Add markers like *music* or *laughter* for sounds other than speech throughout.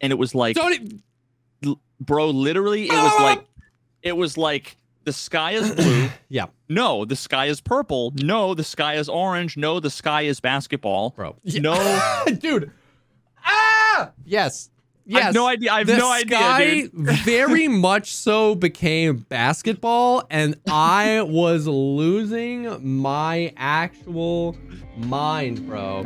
and it was like, Don't l- bro, literally, it was like, it was like the sky is blue. *clears throat* Yeah. No, the sky is purple. No, the sky is orange. No, the sky is basketball. bro. No. *laughs* dude. Ah. Yes. I Yes. have no idea. I have the no idea, sky dude. very *laughs* much so became basketball, and I was losing my actual mind, bro.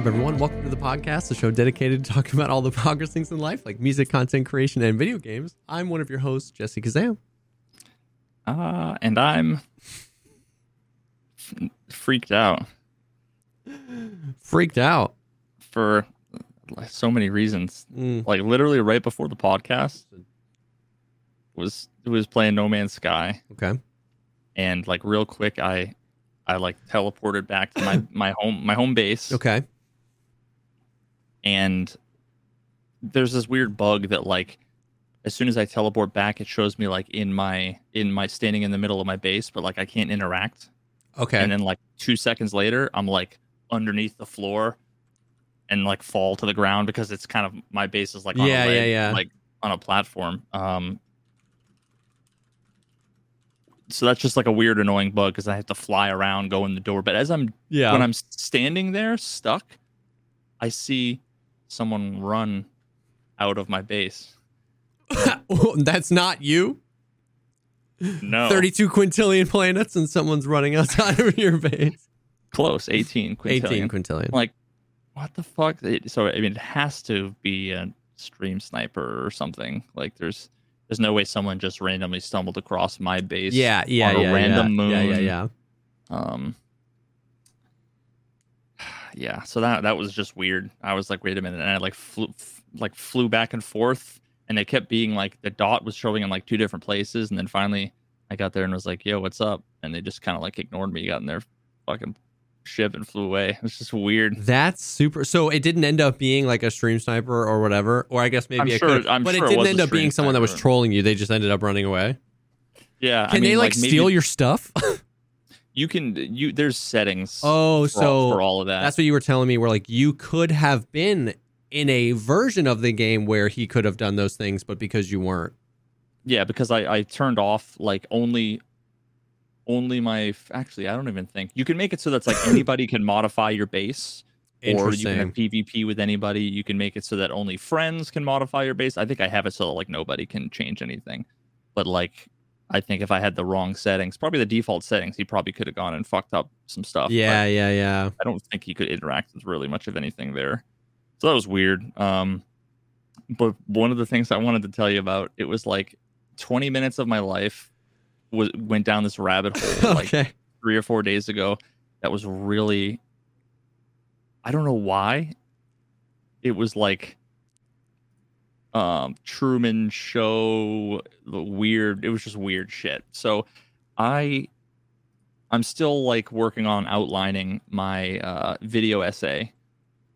Up, everyone? Welcome to the Pogcast, the show dedicated to talking about all the progress things in life, like music, content creation, and video games. I'm one of your hosts, Jesse Kazam. Uh, and I'm freaked out Freaked out. for like, so many reasons. Mm. Like literally right before the podcast was was playing No Man's Sky, Okay. and like real quick, I I like teleported back to my *clears throat* my home my home base, Okay. And there's this weird bug that like as soon as I teleport back, it shows me like in my in my standing in the middle of my base, but like I can't interact. Okay. and then like two seconds later i'm like underneath the floor and like fall to the ground because it's kind of my base is like on Yeah, a ledge, yeah, yeah. like on a platform um so that's just like a weird annoying bug because i have to fly around go in the door but as i'm yeah. when i'm standing there stuck i see someone run out of my base *laughs* That's not you. no 32 quintillion planets and someone's running outside of your base. close 18 quintillion. 18 quintillion. like what the fuck so i mean it has to be a stream sniper or something like there's there's no way someone just randomly stumbled across my base yeah, yeah, on a yeah. random yeah. moon Yeah, yeah, yeah. um yeah so that that was just weird i was like wait a minute and i like flew f- like flew back and forth and it kept being like the dot was showing in like two different places and then finally i got there and was like yo what's up and they just kind of like ignored me got in their fucking ship and flew away *laughs* it was just weird That's super. So it didn't end up being like a stream sniper or whatever, or I guess maybe I'm it sure- could. I'm but sure it it didn't was end up being someone that was trolling you. They just ended up running away. Yeah, Can I they mean, like, maybe steal your stuff? *laughs* You can you. There's settings. oh, for, so for all of that. that's what you were telling me. Where like you could have been in a version of the game where he could have done those things, but because you weren't. yeah, because I I turned off like only only my actually I don't even think you can make it so that's like *laughs* anybody can modify your base or you can have. PvP with anybody. You can make it so that only friends can modify your base. I think I have it so that, like nobody can change anything. But like I think if I had the wrong settings, probably the default settings, he probably could have gone and fucked up some stuff. Yeah, yeah, yeah. I don't think he could interact with really much of anything there. So that was weird. Um, but one of the things I wanted to tell you about, it was like 20 minutes of my life was went down this rabbit hole *laughs* like three or four days ago. That was really, I don't know why. It was like, um, Truman Show, the weird. It was just weird shit. So, I I'm still like working on outlining my uh, video essay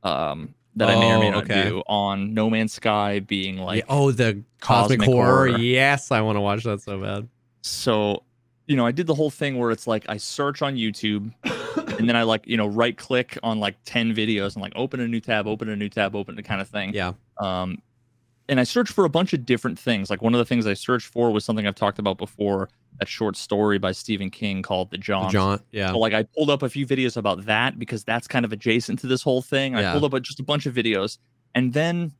um, that I may or may Oh, not okay. do on No Man's Sky being like Yeah, oh, the cosmic, cosmic horror. horror. Yes, I want to watch that so bad. so you know I did the whole thing where it's like I search on YouTube and then I like you know right click on like 10 videos and like open a new tab open a new tab open the kind of thing Yeah. um, and I searched for a bunch of different things. Like one of the things I searched for was something I've talked about before, that short story by Stephen King called The The Jaunt. Jaunt. Yeah. So like I pulled up a few videos about that because that's kind of adjacent to this whole thing. I Yeah. pulled up a, just a bunch of videos, and then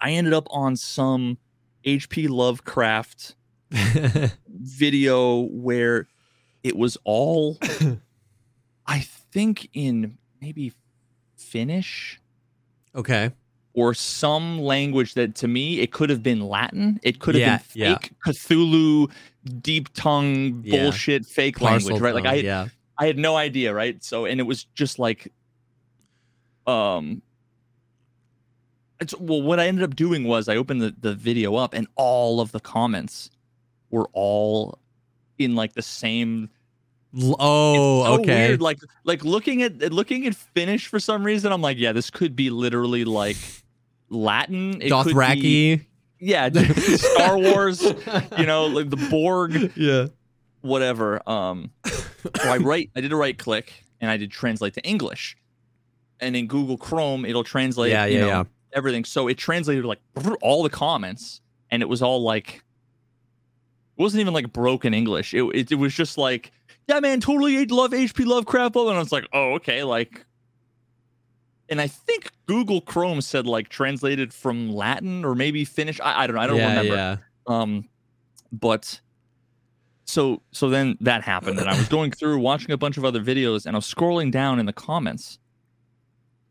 I ended up on some H.P. Lovecraft *laughs* video where it was all, *coughs* I think, in maybe Finnish okay. Or some language that to me it could have been Latin. It could have Yeah, been yeah. fake Cthulhu, deep tongue Yeah. bullshit, fake language, right? Like I, yeah. I had no idea, right? So, and it was just like, um, it's well, what I ended up doing was I opened the, the video up, and all of the comments were all in like the same. Oh, so okay. Weird. Like, like looking at looking at Finnish for some reason, I'm like, yeah, this could be literally like Latin. It Dothraki. yeah, *laughs* Star Wars. You know, like the Borg yeah. whatever. Um, so I right, I did a right click, and I did translate to English. And in Google Chrome, it'll translate Yeah, you yeah, know, yeah. everything. So it translated like all the comments, and it was all like it wasn't even like broken English. It it, it was just like, yeah, man, totally love HP Lovecraft. blah, blah," And I was like, oh, okay, like. And I think Google Chrome said like translated from Latin or maybe Finnish. I, I don't know. I don't yeah, remember. yeah. Um, but so so then that happened, and I was going through watching a bunch of other videos, and I was scrolling down in the comments,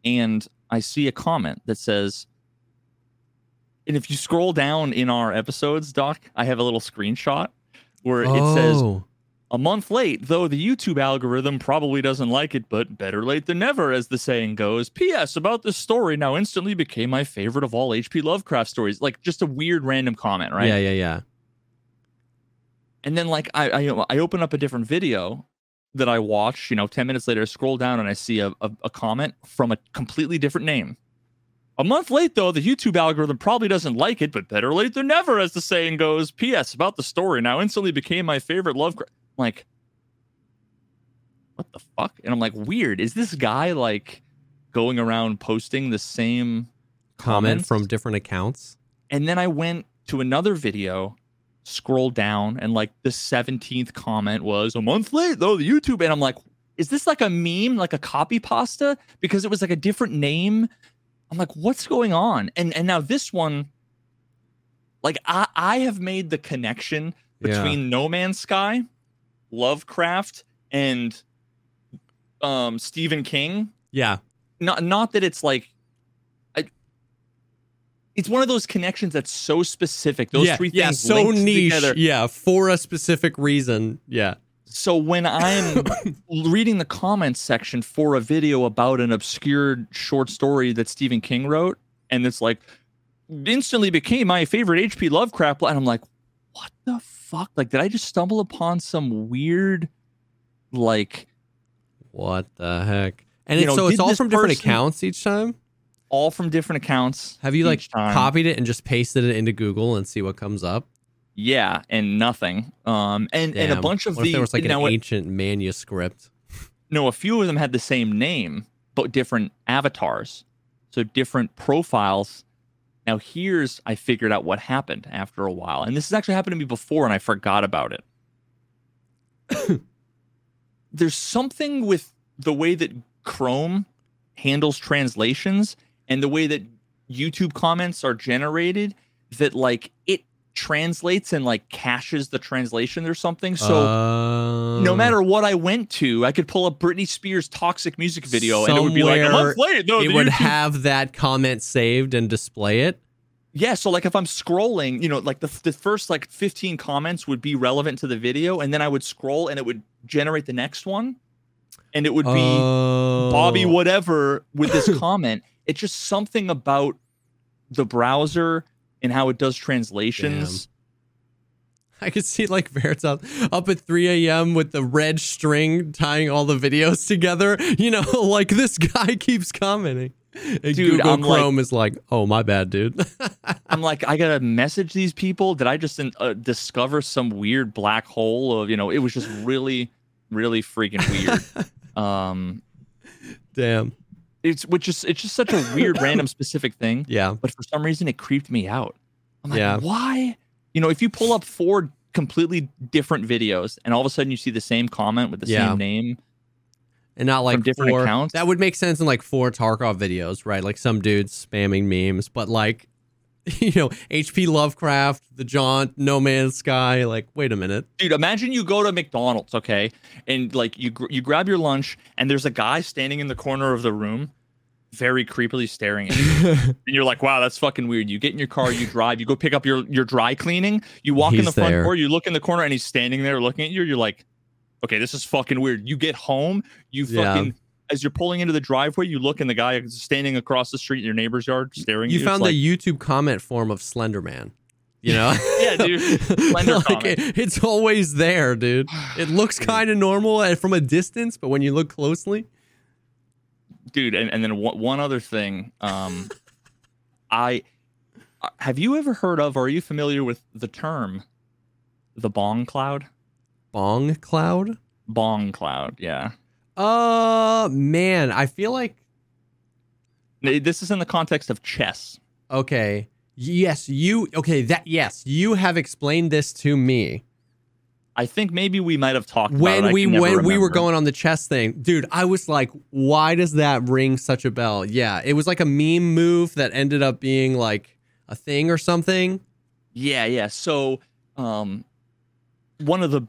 and I see a comment that says, and if you scroll down in our episodes, Doc, I have a little screenshot where it says Oh. A month late, though the YouTube algorithm probably doesn't like it, but better late than never, as the saying goes. P.S. About this story now instantly became my favorite of all H.P. Lovecraft stories. Like just a weird random comment, right? Yeah, yeah, yeah. and then like I, I I open up a different video that I watch. You know, ten minutes later, I scroll down and I see a, a, a comment from a completely different name. A month late, though, the YouTube algorithm probably doesn't like it, but better late than never, as the saying goes. P.S. About the story now instantly became my favorite Lovecraft. Like, what the fuck? And I'm like, weird. Is this guy like going around posting the same Comment comments? from different accounts. And then I went to another video, scrolled down, and like the 17th comment was a month late though, the YouTube. And I'm like, is this like a meme, like a copy pasta? Because it was like a different name. I'm like, what's going on? And and now this one, like I I have made the connection Yeah. between No Man's Sky, Lovecraft, and um Stephen King Yeah. not not that it's like I, it's one of those connections that's so specific those yeah, three yeah, things so niche. together Yeah, for a specific reason. Yeah. so when i'm *coughs* reading the comments section for a video about an obscure short story that stephen king wrote and it's like instantly became my favorite hp lovecraft and i'm like what the fuck like did i just stumble upon some weird like What the heck? And it's, know, so it's all from different person- accounts each time. all from different accounts Have you like time. copied it and just pasted it into Google and see what comes up? Yeah, and nothing. Um, and and a bunch of what the there was like an now, ancient manuscript? no, a few of them had the same name but different avatars, so different profiles. Now here's I figured out what happened after a while, and this has actually happened to me before, and I forgot about it. *coughs* There's something with the way that Chrome handles translations and the way that YouTube comments are generated that like it translates and like caches the translation or something. So Uh, no matter what I went to, I could pull up Britney Spears' toxic music video and it would be like a month late. No, it would YouTube- have that comment saved and display it. yeah. So like if I'm scrolling, you know, like the the first like 15 comments would be relevant to the video, and then I would scroll and it would generate the next one, and it would be Bobby Oh. whatever with this *laughs* comment. It's just something about the browser and how it does translations. *laughs* I could see like Barrett's up, at 3 a.m. with the red string tying all the videos together. You know, *laughs* like this guy *laughs* keeps commenting. And Dude, Google I'm like- Chrome is like, oh, my bad, dude. I'm like, I gotta message these people. Did I just uh, discover some weird black hole of you know? It was just really, really freaking weird. um, Damn. It's which is it's just such a weird, random, *laughs* specific thing. Yeah. But for some reason, it creeped me out. I'm like, Yeah. why? You know, if you pull up four completely different videos and all of a sudden you see the same comment with the Yeah. same name, And not like different four, accounts? That would make sense in like four Tarkov videos, right? Like some dudes spamming memes, but like, *laughs* you know, HP Lovecraft, The Jaunt, No Man's Sky. Like, wait a minute. dude imagine you go to mcdonald's okay and like you gr- you grab your lunch and there's a guy standing in the corner of the room very creepily staring at you *laughs* and you're like wow that's fucking weird you get in your car you drive you go pick up your your dry cleaning you walk in He's the front there. door you look in the corner and he's standing there looking at you you're like okay this is fucking weird you get home you Yeah. As you're pulling into the driveway you look and the guy is standing across the street in your neighbor's yard staring You at you You found It's the YouTube comment form of Slender Man. You know? *laughs* Yeah, dude. *laughs* Slender like, it- it's always there, dude. It *sighs* looks kind of normal uh, from a distance, but when you look closely, dude and, and then one, one other thing um *laughs* i uh, have you ever heard of or are you familiar with the term the bong cloud bong cloud. bong cloud yeah Uh, man, I feel like This is in the context of chess. okay. Yes, you okay, that yes, you have explained this to me. I think maybe we might have talked about it. When we when we were going on the chess thing. Dude, I was like, why does that ring such a bell? Yeah, it was like a meme move that ended up being like a thing or something. Yeah, yeah. So, um, one of the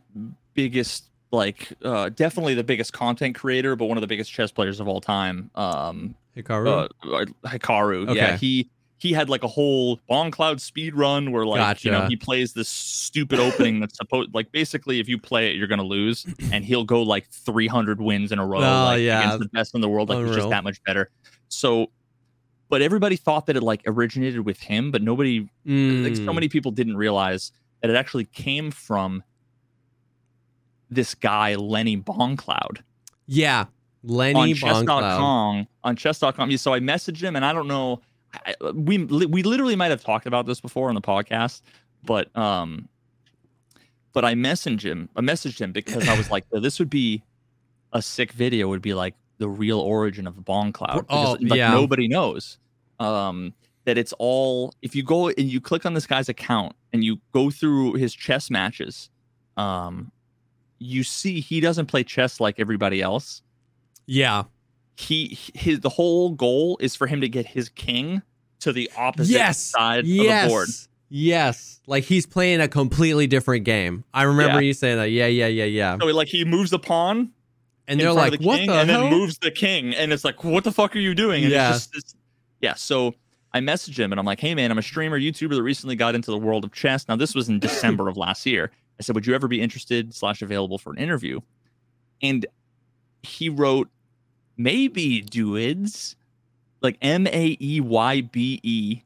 biggest, like, uh, definitely the biggest content creator, but one of the biggest chess players of all time, um, Hikaru. uh, Hikaru. Okay. Yeah, he he had like a whole Bong Cloud speed run where like you know he plays this stupid opening that's supposed like basically if you play it you're gonna lose and he'll go like 300 wins in a row Oh, like, yeah. against the best in the world like he's just that much better. So, but everybody thought that it like originated with him, but nobody like so Mm. many people didn't realize that it actually came from this guy Lenny Bongcloud Yeah. Lenny on Bongcloud. chess.com on chess.com. So I messaged him and I don't know I, we we literally might have talked about this before on the podcast, but um but I messaged him. I messaged him because I was like this would be a sick video would be like the real origin of the Bong Cloud. Oh, like, yeah. nobody knows. Um that it's all if you go and you click on this guy's account and you go through his chess matches, um, you see he doesn't play chess like everybody else. Yeah. He his the whole goal is for him to get his king to the opposite Yes. side yes. of the board. Yes. Like he's playing a completely different game. I remember Yeah. you saying that. Yeah, yeah, yeah, yeah. So like he moves the pawn And they're like, the what king the and hell? then moves the king and it's like what the fuck are you doing and Yeah. it's just it's, yeah so i message him and i'm like hey man i'm a streamer youtuber that recently got into the world of chess now this was in december of last year i said would you ever be interested slash available for an interview and he wrote maybe dudes like M A E Y B E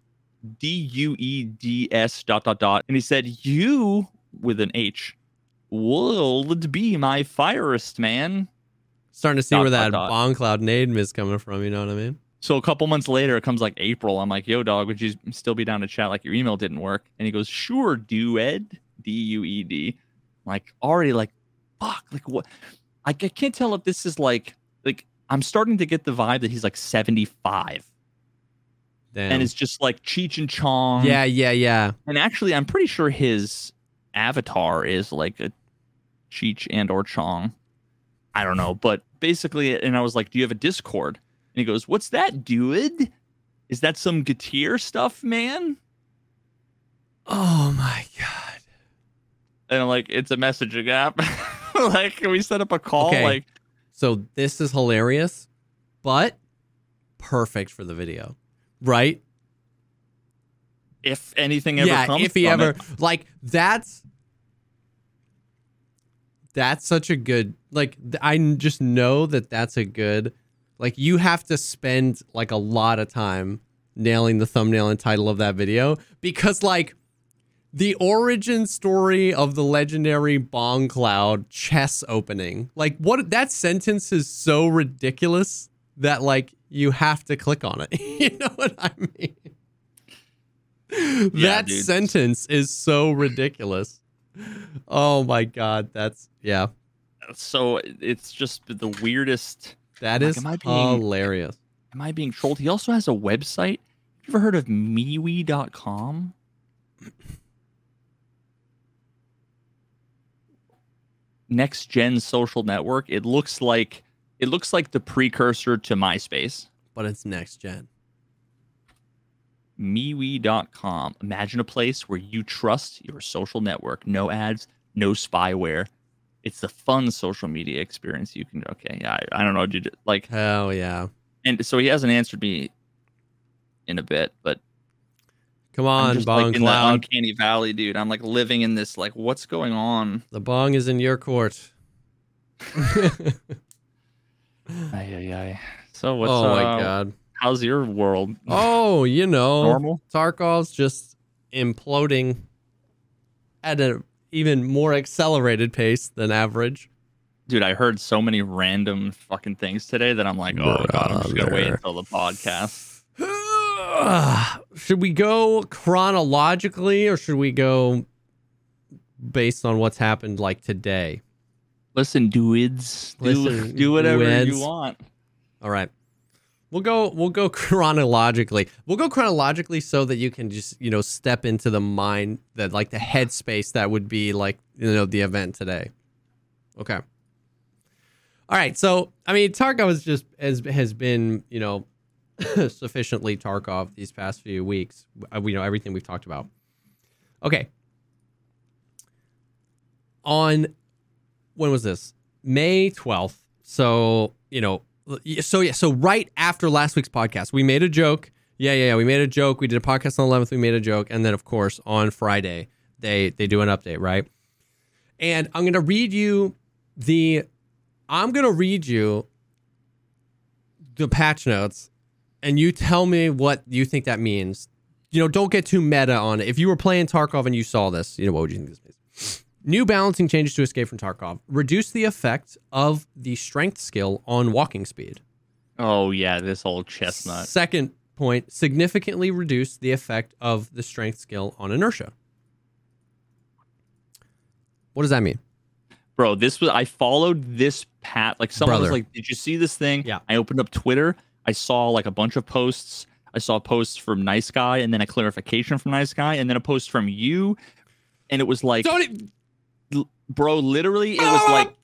D U E D S dot dot dot and he said you with an h would be my firest man Starting to see dot, where that dot. Bong Cloud name is coming from. You know what I mean? So a couple months later, it comes like April. I'm like, yo, dog, would you still be down to chat? Like your email didn't work. And he goes, sure, dued, D U E D. Like already like, fuck, like what? I, I can't tell if this is like, like I'm starting to get the vibe that he's like 75 Damn. and it's just like Cheech and Chong. yeah, yeah, yeah. And actually, I'm pretty sure his avatar is like a Cheech and or Chong. I don't know, but basically, and I was like, "Do you have a Discord?" And he goes, "What's that, dude? Is that some Getir stuff, man?" Oh my god. And I'm like, "It's a messaging app. *laughs* like, can we set up a call? Okay. Like, So this is hilarious, but perfect for the video, right? if anything ever yeah, comes if he ever it. like that's that's such a good like I just know that that's a good like you have to spend like a lot of time nailing the thumbnail and title of that video because like the origin story of the legendary Bong Cloud chess opening. Like what that sentence is so ridiculous that like you have to click on it. *laughs* you know what I mean? Yeah, that dude. sentence is so ridiculous. Oh my god, that's yeah. So it's just the weirdest. That Like, is am I being- hilarious. Am I being trolled? He also has a website. You ever heard of MeWe.com? Next gen social network. It looks like it looks like the precursor to MySpace. But it's next gen. MeWe.com. Imagine a place where you trust your social network. No ads, no spyware. It's the fun social media experience you can. Okay, yeah, I, I don't know, dude. Like, Hell yeah. and so he hasn't answered me in a bit, but Come I'm on, just Bong like in the Cloud. uncanny valley, dude. I'm like living in this. Like, what's going on? the bong is in your court. *laughs* Ay, ay, ay. So what's oh uh, my god. how's your world? Oh, you know, Normal? Tarkov's just imploding at an even more accelerated pace than average. Dude, I heard so many random fucking things today that I'm like, oh god, I'm just gonna wait until the podcast. *sighs* *sighs* *sighs* should we go chronologically or should we go based on what's happened like today? Listen, dudes, do, Listen, *laughs* do whatever you want. All right. We'll go we'll go *laughs* chronologically. We'll go chronologically so that you can just, you know, step into the mind that like the headspace that would be like, you know, the event today. Okay. All right. So, I mean, Tarkov is just has has been, you know, *laughs* sufficiently Tarkov these past few weeks. Uh, We know everything we've talked about. Okay. On when was this? May 12th. So, you know, so yeah, so right after last week's podcast, we made a joke. Yeah, yeah, yeah. We made a joke. We did a podcast on the 11th. We made a joke. And then, of course, on Friday, they they do an update, right? And I'm going to read you the I'm going to read you the patch notes and you tell me what you think that means. You know, don't get too meta on it. If you were playing Tarkov and you saw this, you know, what would you think this means? New balancing changes to Escape from Tarkov. Reduce the effect of the strength skill on walking speed. Oh yeah, this old chestnut. Second point, significantly reduce the effect of the strength skill on inertia. What does that mean? Bro, this was I followed this pat like someone was like, Did you see this thing? Yeah. I opened up Twitter. I saw like a bunch of posts. I saw posts from Nice Guy and then a clarification from Nice Guy and then a post from you. And it was like e- l- bro, literally it was like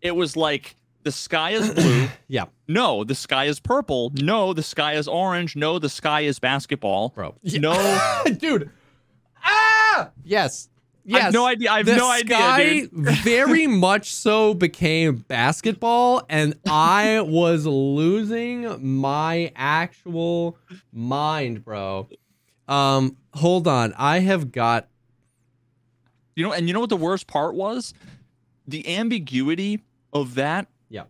it was like the sky is blue. *clears throat* Yeah. No, the sky is purple. No, the sky is orange. No, the sky is basketball. bro. No. *laughs* dude. Ah! Yes. I have no idea. I have the no idea, sky dude. very *laughs* much so became basketball, and I was losing my actual mind, bro. Um, hold on. I have got You know, and you know what the worst part was? The ambiguity of that. Yeah.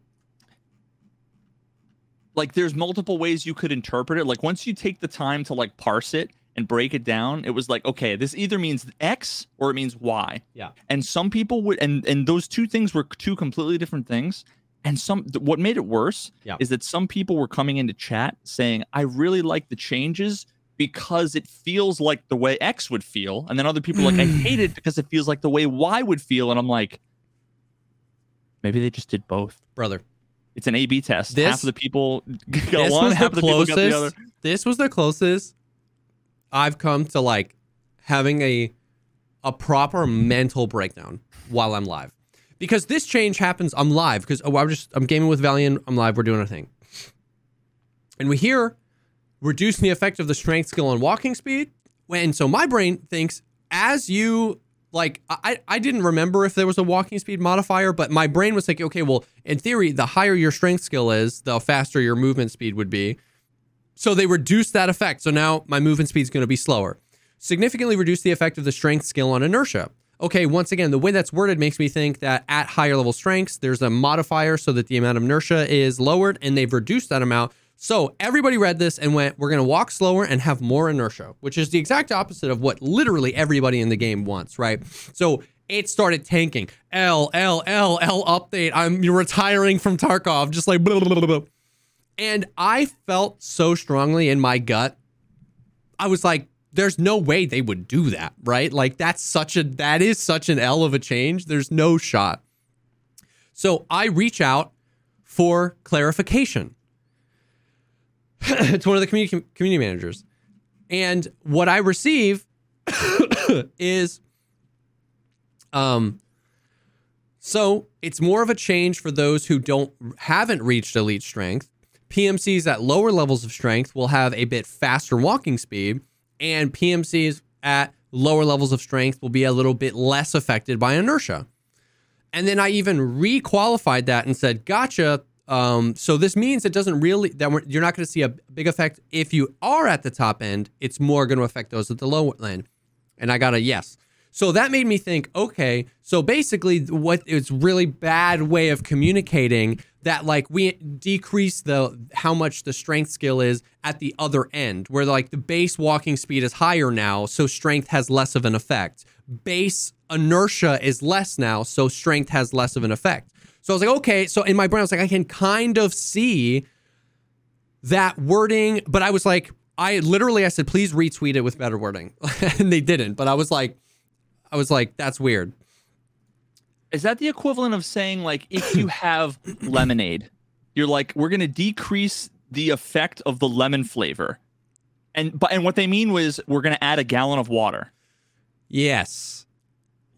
Like there's multiple ways you could interpret it. Like once you take the time to like parse it and break it down, it was like, okay, this either means X or it means Y. Yeah. And some people would and and those two things were two completely different things. And some what made it worse Yeah. is that some people were coming into chat saying, I really like the changes because it feels like the way X would feel. And then other people like, I *laughs* hate it because it feels like the way Y would feel. And I'm like, maybe they just did both. brother. It's an A B test. This- half of the people *laughs* got This one, half of the people got the other. closest. This was the closest I've come to like having a a proper mental breakdown while I'm live. Because this change happens, I'm live because oh, I'm just I'm gaming with Valiant, I'm live, we're doing our thing. And we hear reducing the effect of the strength skill on walking speed. And so my brain thinks as you like I, I didn't remember if there was a walking speed modifier, but my brain was like, okay, well, in theory, the higher your strength skill is, the faster your movement speed would be. So they reduce that effect. So now my movement speed is going to be slower. Significantly reduce the effect of the strength skill on inertia. Okay, once again, the way that's worded makes me think that at higher level strengths, there's a modifier so that the amount of inertia is lowered, and they've reduced that amount. So everybody read this and went, we're going to walk slower and have more inertia, which is the exact opposite of what literally everybody in the game wants, right? So it started tanking. L, L, L, L update. I'm retiring from Tarkov, just like blah, blah, blah. And I felt so strongly in my gut. I was like, there's no way they would do that, right? Like that's such a that is such an L of a change. There's no shot. So I reach out for clarification *laughs* to one of the community community managers. And what I receive *coughs* is um so it's more of a change for those who don't haven't reached elite strength. PMCs at lower levels of strength will have a bit faster walking speed, and PMCs at lower levels of strength will be a little bit less affected by inertia. And then I even re-qualified that and said, "Gotcha." Um, so this means it doesn't really that you're not going to see a big effect if you are at the top end. It's more going to affect those at the low end. And I got a yes. So that made me think, okay, so basically what it's really bad way of communicating that like we decrease the how much the strength skill is at the other end where like the base walking speed is higher now so strength has less of an effect. Base inertia is less now so strength has less of an effect. So I was like, okay, so in my brain I was like I can kind of see that wording, but I was like I literally I said please retweet it with better wording. *laughs* and they didn't, but I was like I was like that's weird. Is that the equivalent of saying like if you *coughs* have lemonade, you're like we're gonna decrease the effect of the lemon flavor, and but and what they mean was we're gonna add a gallon of water. Yes.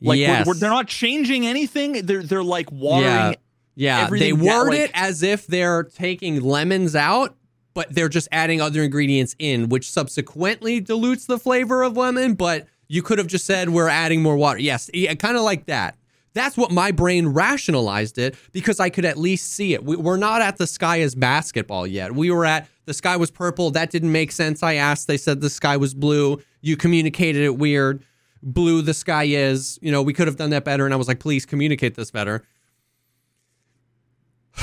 Like we're- yes. we're, they're not changing anything. They're they're like watering. Yeah. Yeah, they that, word like- it as if they're taking lemons out, but they're just adding other ingredients in, which subsequently dilutes the flavor of lemon. But you could have just said we're adding more water. Yes, yeah, kind of like that. That's what my brain rationalized it because I could at least see it. We, we're not at the sky as basketball yet. We were at the sky was purple. That didn't make sense. I asked. They said the sky was blue. You communicated it weird. Blue the sky is. You know, we could have done that better. And I was like, please communicate this better. *sighs*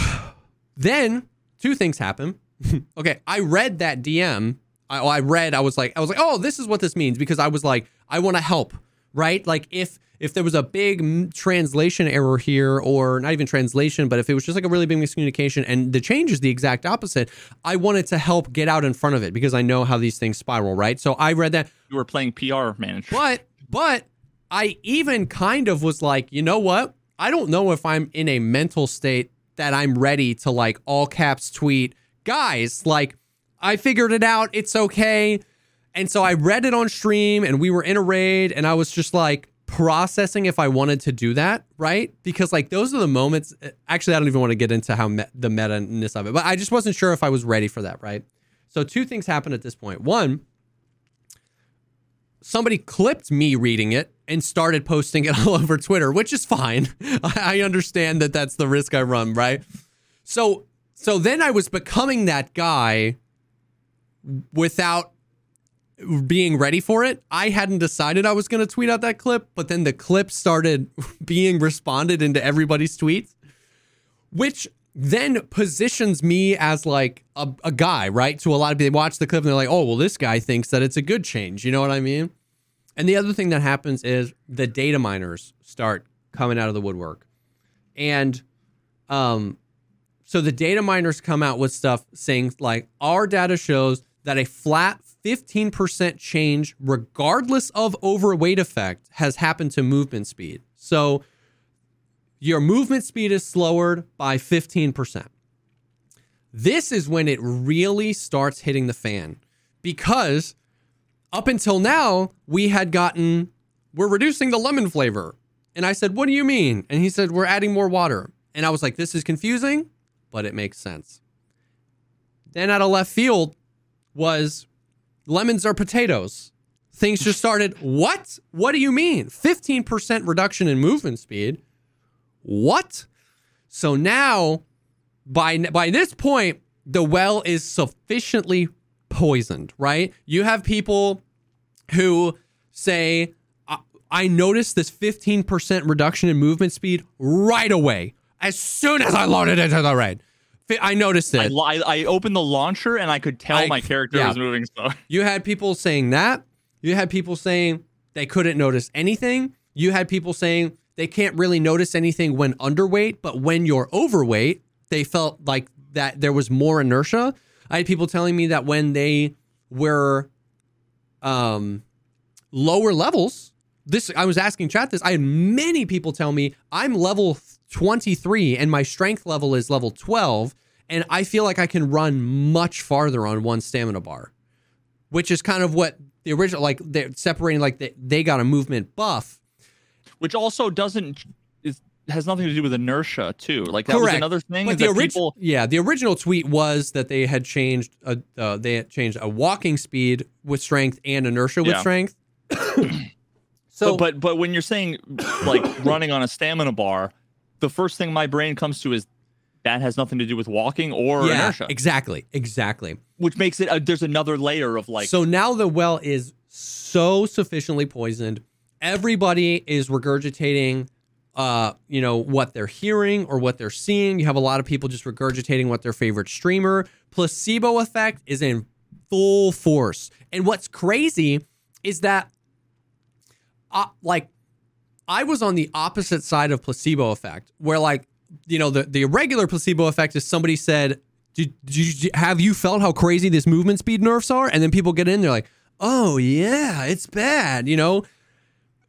Then two things happen. *laughs* okay, I read that DM. I, I read. I was like, I was like, oh, this is what this means because I was like, I want to help, right? Like if if there was a big translation error here, or not even translation, but if it was just like a really big miscommunication and the change is the exact opposite, I wanted to help get out in front of it because I know how these things spiral, right? So I read that. You were playing PR manager. But but I even kind of was like, you know what? I don't know if I'm in a mental state that I'm ready to like all caps tweet, guys, like I figured it out. It's okay. And so I read it on stream and we were in a raid and I was just like processing if I wanted to do that, right? Because like those are the moments eh, actually I don't even want to get into how me- the meta-ness of it, but I just wasn't sure if I was ready for that, right? So two things happened at this point. One, somebody clipped me reading it and started posting it *laughs* all over Twitter, which is fine. *laughs* I understand that that's the risk I run, right? So so then I was becoming that guy without being ready for it. I hadn't decided I was going to tweet out that clip, but then the clip started *laughs* being responded into everybody's tweets, which then positions me as like a, a guy, right? To a lot of people, they watch the clip and they're like, oh, well, this guy thinks that it's a good change. You know what I mean? And the other thing that happens is the data miners start coming out of the woodwork. And um, so the data miners come out with stuff saying like our data shows that a flat 15% change regardless of overweight effect has happened to movement speed. So your movement speed is slowed by 15%. This is when it really starts hitting the fan because up until now, we had gotten, we're reducing the lemon flavor. And I said, What do you mean? And he said, We're adding more water. And I was like, This is confusing, but it makes sense. Then out of left field was lemons are potatoes. Things just started, What? What do you mean? 15% reduction in movement speed. What? So now, by by this point, the well is sufficiently poisoned, right? You have people who say, I, I noticed this 15% reduction in movement speed right away. As soon as I loaded into the raid, I noticed it. I, I opened the launcher and I could tell I- my character yeah. was moving slow. *laughs* You had people saying that. You had people saying they couldn't notice anything. You had people saying they can't really notice anything when underweight, but when you're overweight, they felt like that there was more inertia. I had people telling me that when they were um lower levels, this I was asking chat this. I had many people tell me I'm level 23 and my strength level is level 12 and I feel like I can run much farther on one stamina bar which is kind of what the original like they're separating like they, they got a movement buff Which also doesn't is has nothing to do with inertia too. Like that was another thing. but the original people yeah the original tweet was that they had changed a uh, they had changed a walking speed with strength and inertia with Yeah. strength so but, but but when you're saying like running on a stamina bar, the first thing my brain comes to is that has nothing to do with walking or yeah inertia, exactly exactly which makes it there's another layer of like so now the well is so sufficiently poisoned. Everybody is regurgitating, uh, you know, what they're hearing or what they're seeing. You have a lot of people just regurgitating what their favorite streamer. Placebo effect is in full force. And what's crazy is that, uh, like, I was on the opposite side of placebo effect, where like, you know, the the irregular placebo effect is somebody said, did, did have you felt how crazy this movement speed nerfs are? And then people get in, they're like, oh yeah, it's bad, you know,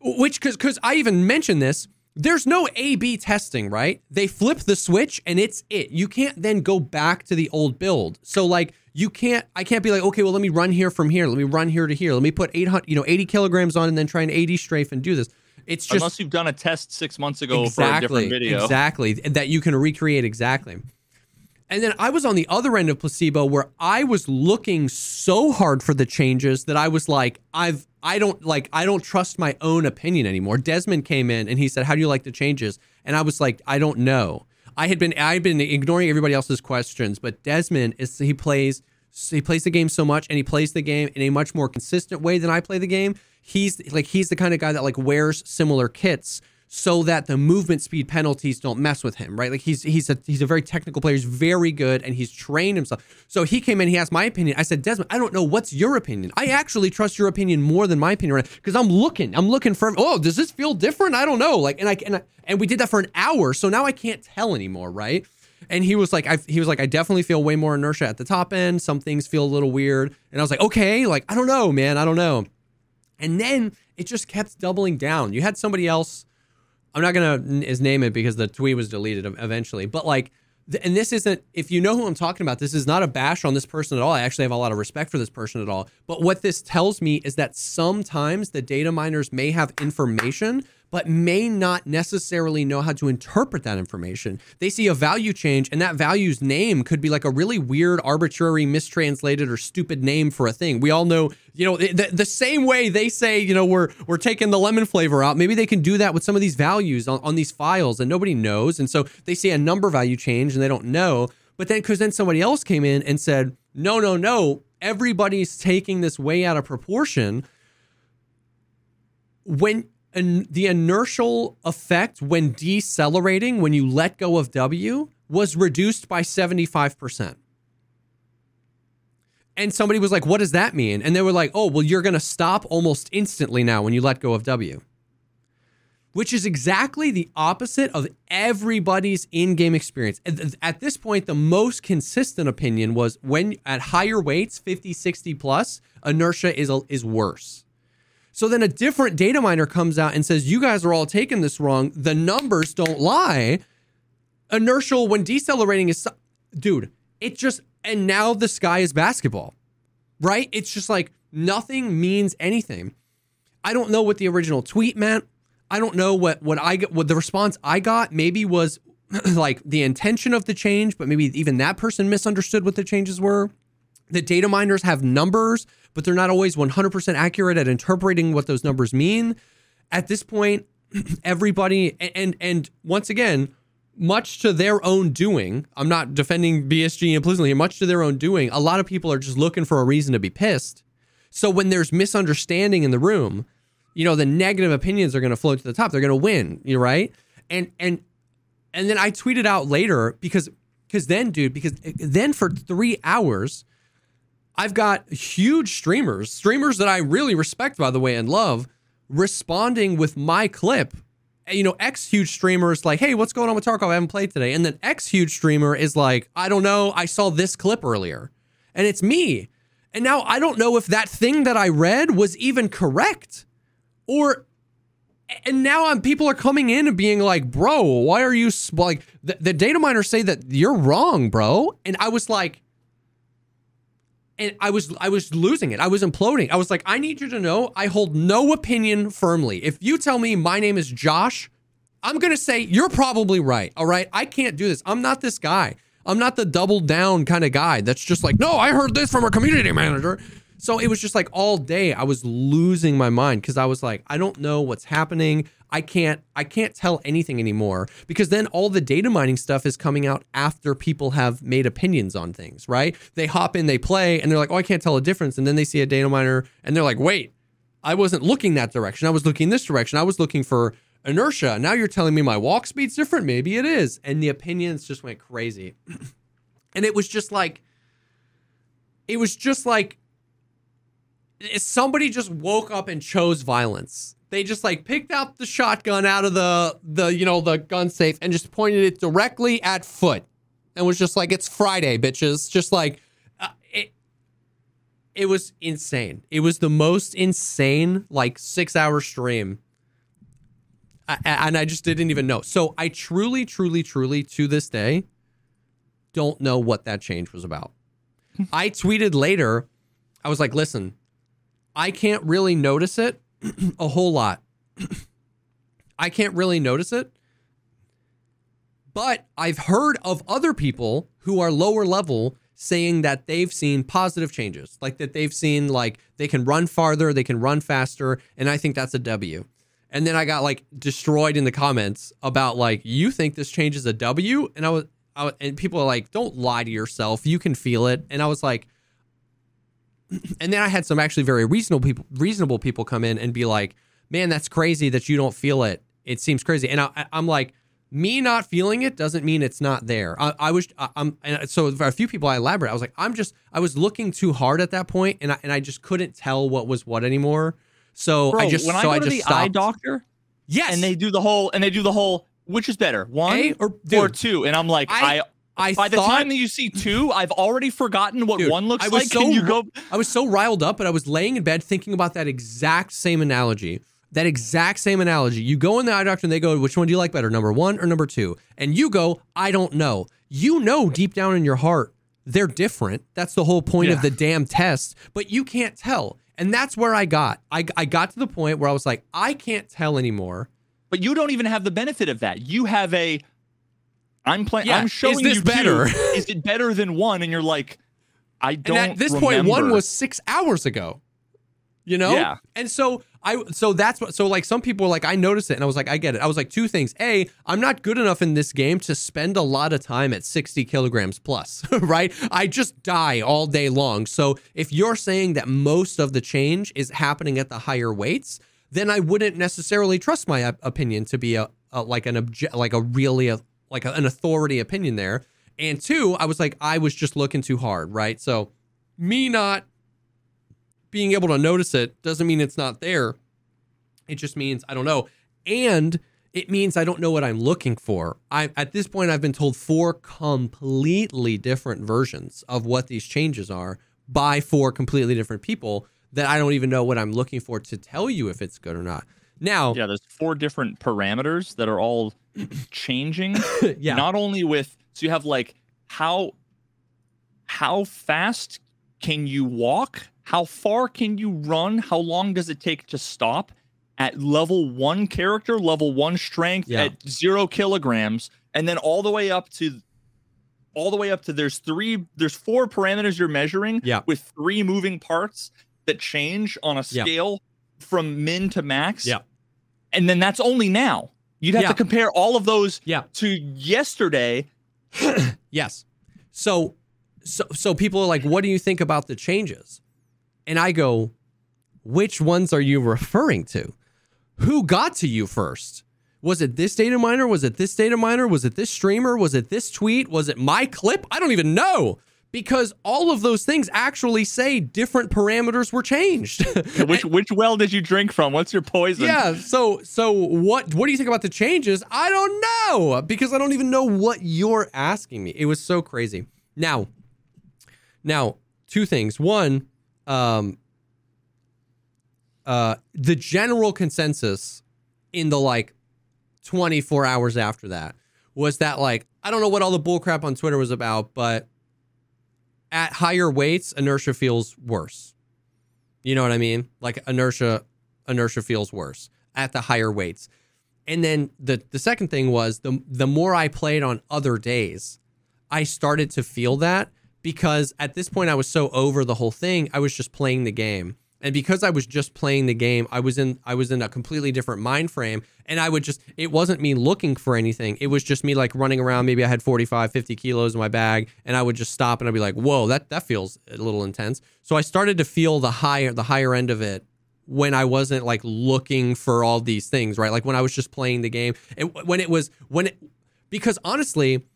which because because I even mentioned this. there's no A B testing, right? They flip the switch and it's it. You can't then go back to the old build. So like you can't I can't be like, okay, well let me run here from here. Let me run here to here. Let me put 800, you know, 80 kilograms on and then try an 80 strafe and do this. It's just unless you've done a test six months ago for a different video. Exactly. That you can recreate exactly. And then I was on the other end of placebo where I was looking so hard for the changes that I was like, I've I don't like I don't trust my own opinion anymore. Desmond came in and he said, "How do you like the changes?" And I was like, "I don't know." I had been I had been ignoring everybody else's questions, but Desmond is he plays he plays the game so much and he plays the game in a much more consistent way than I play the game. He's like he's the kind of guy that like wears similar kits so that the movement speed penalties don't mess with him, right? Like he's he's a he's a very technical player. He's very good and he's trained himself. So he came in, he asked my opinion. I said, Desmond, I don't know what's your opinion. I actually trust your opinion more than my opinion right because I'm looking, I'm looking for. Oh, does this feel different? I don't know. Like, and I and I, and we did that for an hour, so now I can't tell anymore, right? And he was like, I, he was like, I definitely feel way more inertia at the top end. Some things feel a little weird, and I was like, okay, like I don't know, man, I don't know. And then it just kept doubling down. You had somebody else I'm not gonna his name it because the tweet was deleted eventually. But like, and this isn't if you know who I'm talking about. This is not a bash on this person at all. I actually have a lot of respect for this person at all. But what this tells me is that sometimes the data miners may have information but may not necessarily know how to interpret that information. They see a value change, and that value's name could be like a really weird, arbitrary, mistranslated, or stupid name for a thing. We all know, you know, the, the same way they say, you know, we're we're taking the lemon flavor out. Maybe they can do that with some of these values on, on these files, and nobody knows. And so they see a number value change, and they don't know. But then, because then somebody else came in and said, no, no, no, everybody's taking this way out of proportion. When and the inertial effect when decelerating, when you let go of W, was reduced by 75%. And somebody was like, What does that mean? And they were like, Oh, well, you're going to stop almost instantly now when you let go of W. Which is exactly the opposite of everybody's in game experience. At this point, the most consistent opinion was when at higher weights, 50, 60 plus, inertia is, is worse. So then a different data miner comes out and says, You guys are all taking this wrong. The numbers don't lie. Inertial, when decelerating is, dude, it just, and now the sky is basketball, right? It's just like nothing means anything. I don't know what the original tweet meant. I don't know what, what I get, what the response I got maybe was *clears throat* like the intention of the change, but maybe even that person misunderstood what the changes were. The data miners have numbers but they're not always 100% accurate at interpreting what those numbers mean. At this point, *clears throat* everybody and and once again, much to their own doing, I'm not defending BSG implicitly, much to their own doing, a lot of people are just looking for a reason to be pissed. So when there's misunderstanding in the room, you know, the negative opinions are going to float to the top. They're going to win, you right? And and and then I tweeted out later because because then dude, because eh, then for 3 hours I've got huge streamers, streamers that I really respect, by the way, and love, responding with my clip. You know, X huge streamers like, hey, what's going on with Tarkov? I haven't played today. And then X huge streamer is like, I don't know. I saw this clip earlier. And it's me. And now I don't know if that thing that I read was even correct. Or and now I'm people are coming in and being like, bro, why are you like the, the data miners say that you're wrong, bro? And I was like, and I was I was losing it. I was imploding. I was like, I need you to know I hold no opinion firmly. If you tell me my name is Josh, I'm gonna say you're probably right. All right, I can't do this. I'm not this guy. I'm not the double down kind of guy that's just like, no, I heard this from a community manager. So it was just like all day I was losing my mind because I was like, I don't know what's happening. I can't I can't tell anything anymore because then all the data mining stuff is coming out after people have made opinions on things, right? They hop in, they play, and they're like, "Oh, I can't tell a difference." And then they see a data miner and they're like, "Wait, I wasn't looking that direction. I was looking this direction. I was looking for inertia. Now you're telling me my walk speed's different. Maybe it is." And the opinions just went crazy. *clears throat* and it was just like it was just like somebody just woke up and chose violence they just like picked out the shotgun out of the the you know the gun safe and just pointed it directly at foot and was just like it's friday bitches just like uh, it it was insane it was the most insane like six hour stream I, and I just didn't even know. So I truly, truly, truly, to this day, don't know what that change was about. *laughs* I tweeted later, I was like, listen, I can't really notice it *clears throat* a whole lot. *clears throat* I can't really notice it. But I've heard of other people who are lower level saying that they've seen positive changes, like that they've seen like they can run farther, they can run faster, and I think that's a W. And then I got like destroyed in the comments about like you think this change is a W, and I was, I was and people are like, don't lie to yourself, you can feel it, and I was like, and then I had some actually very reasonable people, reasonable people come in and be like, man, that's crazy that you don't feel it. It seems crazy, and I, I'm like me not feeling it doesn't mean it's not there. I, I was, I, am and so for a few people I elaborate. I was like, I'm just, I was looking too hard at that point, and I, and I just couldn't tell what was what anymore. So Bro, I just, when I so go I to the stopped. eye doctor, yes, and they do the whole, and they do the whole, which is better, one A or or two? And I'm like, I- I, I by the thought, time that you see two, I've already forgotten what Dude, one looks I was like. so Can you go? I was so riled up, but I was laying in bed thinking about that exact same analogy. That exact same analogy. You go in the eye doctor and they go, which one do you like better, number one or number two? And you go, I don't know. You know deep down in your heart, they're different. That's the whole point of the damn test, but you can't tell. And that's where I got. I, I got to the point where I was like, I can't tell anymore. But you don't even have the benefit of that. You have a. I'm playing. Yeah, I'm showing is this you better? Two. *laughs* Is it better than one? And you're like, I don't. and at this point, one was six hours ago. You know? Yeah. And so I so that's what so like some people were like, I noticed it and I was like, I get it. I was like, two things. A, I'm not good enough in this game to spend a lot of time at 60 kilograms plus, *laughs* right? I just die all day long. So if you're saying that most of the change is happening at the higher weights, then I wouldn't necessarily trust my opinion to be a, a like an obje- like a really a, like a, an authority opinion there. And two, I was like, I was just looking too hard, right? So me not being able to notice it doesn't mean it's not there. It just means I don't know. And it means I don't know what I'm looking for. I at this point I've been told four completely different versions of what these changes are by four completely different people that I don't even know what I'm looking for to tell you if it's good or not. Now, Yeah, there's four different parameters that are all changing. *laughs* yeah. Not only with so you have like how how fast can you walk? How far can you run? How long does it take to stop? At level one character, level one strength, Yeah. at zero kilograms, and then all the way up to all the way up to there's three there's four parameters you're measuring Yeah. with three moving parts that change on a Yeah. scale from min to max. Yeah. And then that's only now. You'd have Yeah. to compare all of those Yeah. to yesterday. *clears throat* Yes. So so so people are like, what do you think about the changes? And I go, which ones are you referring to? Who got to you first? Was it this data miner? Was it this data miner? Was it this streamer? Was it this tweet? Was it my clip? I don't even know. Because all of those things actually say different parameters were changed. *laughs* Which which well did you drink from? What's your poison? Yeah. So so what what do you think about the changes? I don't know because I don't even know what you're asking me. It was so crazy. Now, now two things. One, um, uh, the general consensus in the like 24 hours after that was that like I don't know what all the bullcrap on Twitter was about, but at higher weights, inertia feels worse. You know what I mean? Like inertia inertia feels worse at the higher weights. And then the the second thing was the the more I played on other days, I started to feel that because at this point I was so over the whole thing, I was just playing the game. And because I was just playing the game, I was in I was in a completely different mind frame and I would just it wasn't me looking for anything. It was just me like running around, maybe I had 45, 50 kilos in my bag and I would just stop and I'd be like, "Whoa, that that feels a little intense." So I started to feel the higher the higher end of it when I wasn't like looking for all these things, right? Like when I was just playing the game. And when it was when it because honestly,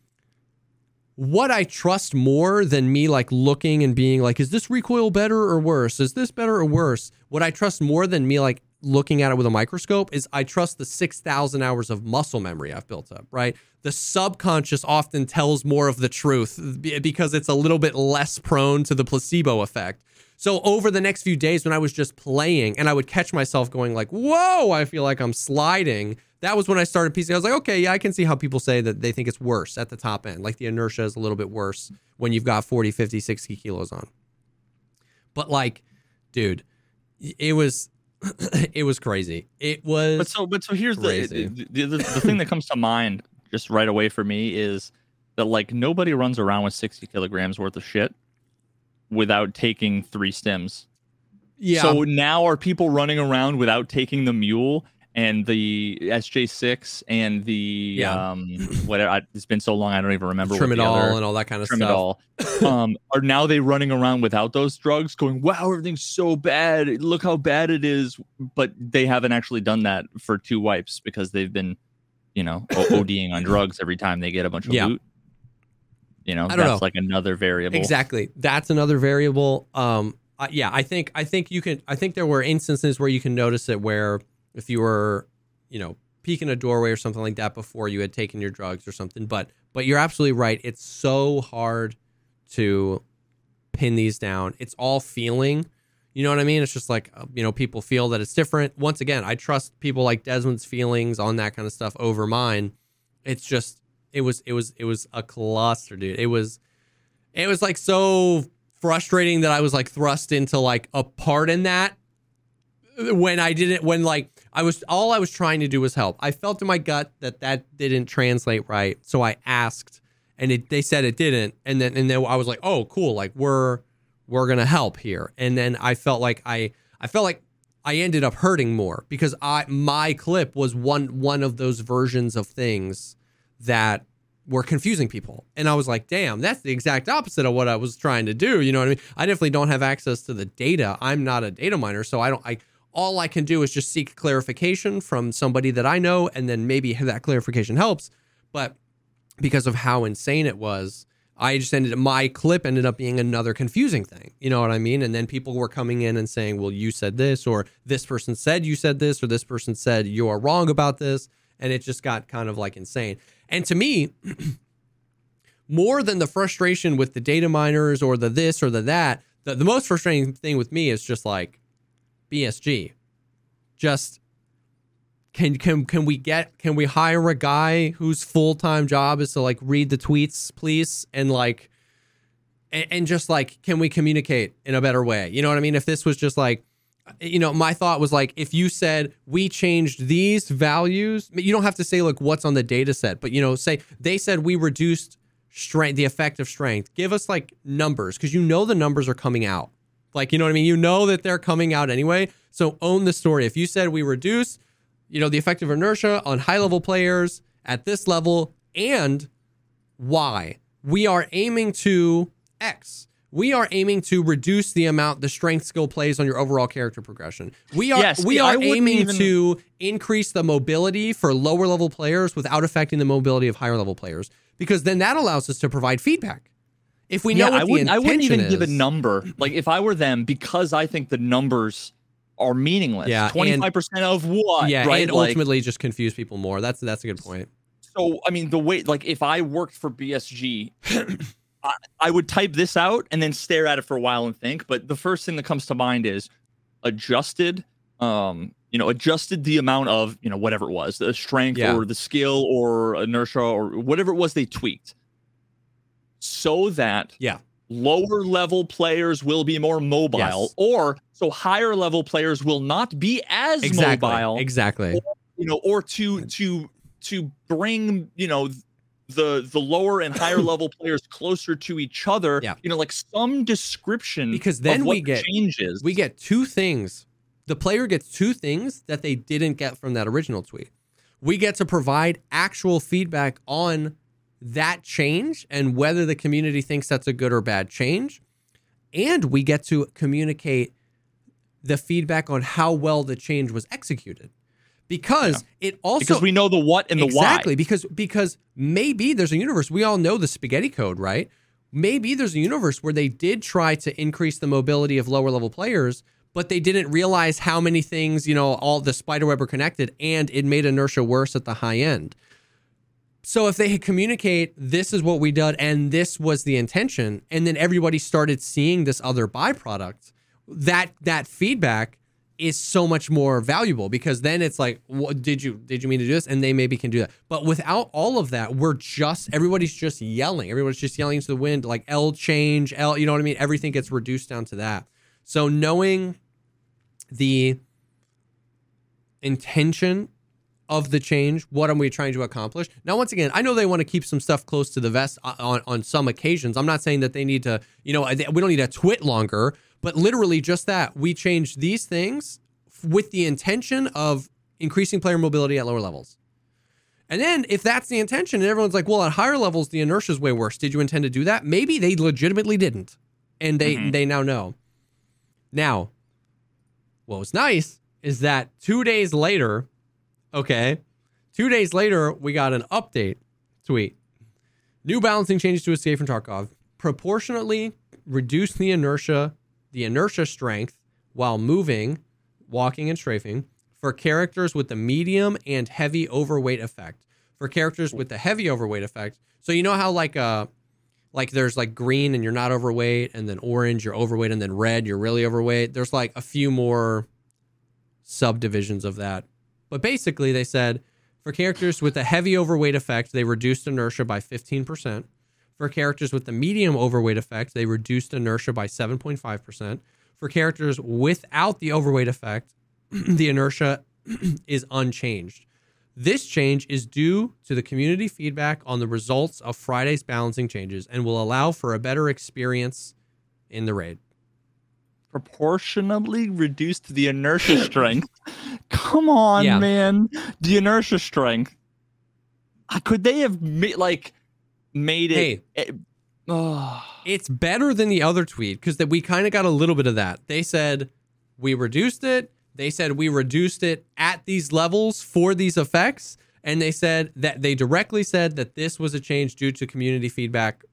what I trust more than me like looking and being like, is this recoil better or worse? Is this better or worse? What I trust more than me like looking at it with a microscope is I trust the 6,000 hours of muscle memory I've built up, right? The subconscious often tells more of the truth because it's a little bit less prone to the placebo effect. So over the next few days when I was just playing and I would catch myself going like, "Whoa, I feel like I'm sliding." That was when I started piecing. I was like, okay, yeah, I can see how people say that they think it's worse at the top end. Like the inertia is a little bit worse when you've got 40, 50, 60 kilos on. But like, dude, it was *clears throat* it was crazy. It was But so, but so here's the, crazy. the, the the the thing that comes to mind just right away for me is that like nobody runs around with 60 kilograms worth of shit without taking three stims. yeah. So now are people running around without taking the mule and the SJ6 and the Yeah. um whatever? I, it's been so long I don't even remember trim what it all and all that kind of trim it all. *laughs* um, are now they running around without those drugs, going, "Wow, everything's so bad. Look how bad it is." But they haven't actually done that for two wipes because they've been, you know, ODing *laughs* on drugs every time they get a bunch of Yeah. loot. You know, I that's don't know. like another variable. Exactly. That's another variable. Um, uh, yeah, I think I think you can. I think there were instances where you can notice it where if you were, you know, peeking a doorway or something like that before you had taken your drugs or something. But but you're absolutely right. It's so hard to pin these down. It's all feeling. You know what I mean? It's just like uh, you know people feel that it's different. Once again, I trust people like Desmond's feelings on that kind of stuff over mine. It's just it was it was it was a cluster, dude. It was it was like so frustrating that I was like thrust into like a part in that when I didn't when like I was all I was trying to do was help. I felt in my gut that that didn't translate right, so I asked, and it, they said it didn't, and then and then I was like, oh cool, like we're we're gonna help here, and then I felt like I I felt like I ended up hurting more because I my clip was one one of those versions of things that were confusing people. And I was like, damn, that's the exact opposite of what I was trying to do. You know what I mean? I definitely don't have access to the data. I'm not a data miner, so I don't I all I can do is just seek clarification from somebody that I know and then maybe that clarification helps. But because of how insane it was, I just ended my clip ended up being another confusing thing. You know what I mean? And then people were coming in and saying, "Well, you said this or this person said you said this or this person said you are wrong about this." And it just got kind of like insane. And to me, *clears throat* more than the frustration with the data miners or the this or the that, the, the most frustrating thing with me is just like BSG. Just can can can we get can we hire a guy whose full time job is to like read the tweets, please, and like and, and just like can we communicate in a better way? You know what I mean? If this was just like you know, my thought was like if you said we changed these values, you don't have to say like what's on the data set, but you know, say they said we reduced strength, the effective strength. Give us like numbers because you know the numbers are coming out. Like, you know what I mean? You know that they're coming out anyway. So own the story. If you said we reduce, you know, the effective inertia on high level players at this level and why, we are aiming to X. We are aiming to reduce the amount the strength skill plays on your overall character progression. We are Yes, we are aiming even- to increase the mobility for lower level players without affecting the mobility of higher level players because then that allows us to provide feedback. If we know yeah, I wouldn't. I wouldn't even give a number. Like if I were them, because I think the numbers are meaningless. Yeah, twenty five percent of what? Yeah, right. and Like, ultimately just confuse people more. That's that's a good point. so I mean, the way like if I worked for BSG, *coughs* I, I would type this out and then stare at it for a while and think. But the first thing that comes to mind is adjusted. Um, you know, adjusted the amount of you know whatever it was, the strength Yeah. or the skill or inertia or whatever it was they tweaked, so that Yeah. lower level players will be more mobile, Yes. or so higher level players will not be as Exactly. mobile Exactly. you know or to to to bring you know the the lower and higher *coughs* level players closer to each other Yeah. you know like some description Because then of what we get- changes We get two things. The player gets two things that they didn't get from that original tweet. We get to provide actual feedback on that change and whether the community thinks that's a good or bad change. And we get to communicate the feedback on how well the change was executed. Because it also because we know the what and the exactly why. Exactly, because because maybe there's a universe we all know the spaghetti code right? Maybe there's a universe where they did try to increase the mobility of lower level players but they didn't realize how many things you know all the spiderweb are connected and it made inertia worse at the high end so if they communicate this is what we did and this was the intention and then everybody started seeing this other byproduct that that feedback is so much more valuable because then it's like what did you did you mean to do this? And they maybe can do that. But without all of that we're just everybody's just yelling. Everyone's just yelling into the wind like l change l you know what i mean? Everything gets reduced down to that. So knowing the intention of the change what are we trying to accomplish now once again i know they want to keep some stuff close to the vest on, on some occasions i'm not saying that they need to you know we don't need to twit longer but literally just that we change these things with the intention of increasing player mobility at lower levels. And then if that's the intention and everyone's like, well, at higher levels, the inertia is way worse. Did you intend to do that? Maybe they legitimately didn't. And they, mm-hmm. they now know. Now, what was nice is that two days later, okay, two days later, we got an update tweet. New balancing changes to Escape from Tarkov proportionately reduce the inertia the inertia strength while moving, walking, and strafing for characters with the medium and heavy overweight effect. For characters with the heavy overweight effect, so you know how like uh like there's like green and you're not overweight, and then orange you're overweight, and then red you're really overweight. There's like a few more subdivisions of that. But basically, they said for characters with a heavy overweight effect, they reduced inertia by 15%. For characters with the medium overweight effect, they reduced inertia by 7.5%. For characters without the overweight effect, *clears throat* the inertia *clears throat* is unchanged. This change is due to the community feedback on the results of Friday's balancing changes and will allow for a better experience in the raid. Proportionally reduced the inertia strength. *laughs* Come on, yeah. man. The inertia strength. Could they have made like made it. Hey, it oh. It's better than the other tweet because that we kind of got a little bit of that. They said we reduced it. They said we reduced it at these levels for these effects. And they said that they directly said that this was a change due to community feedback.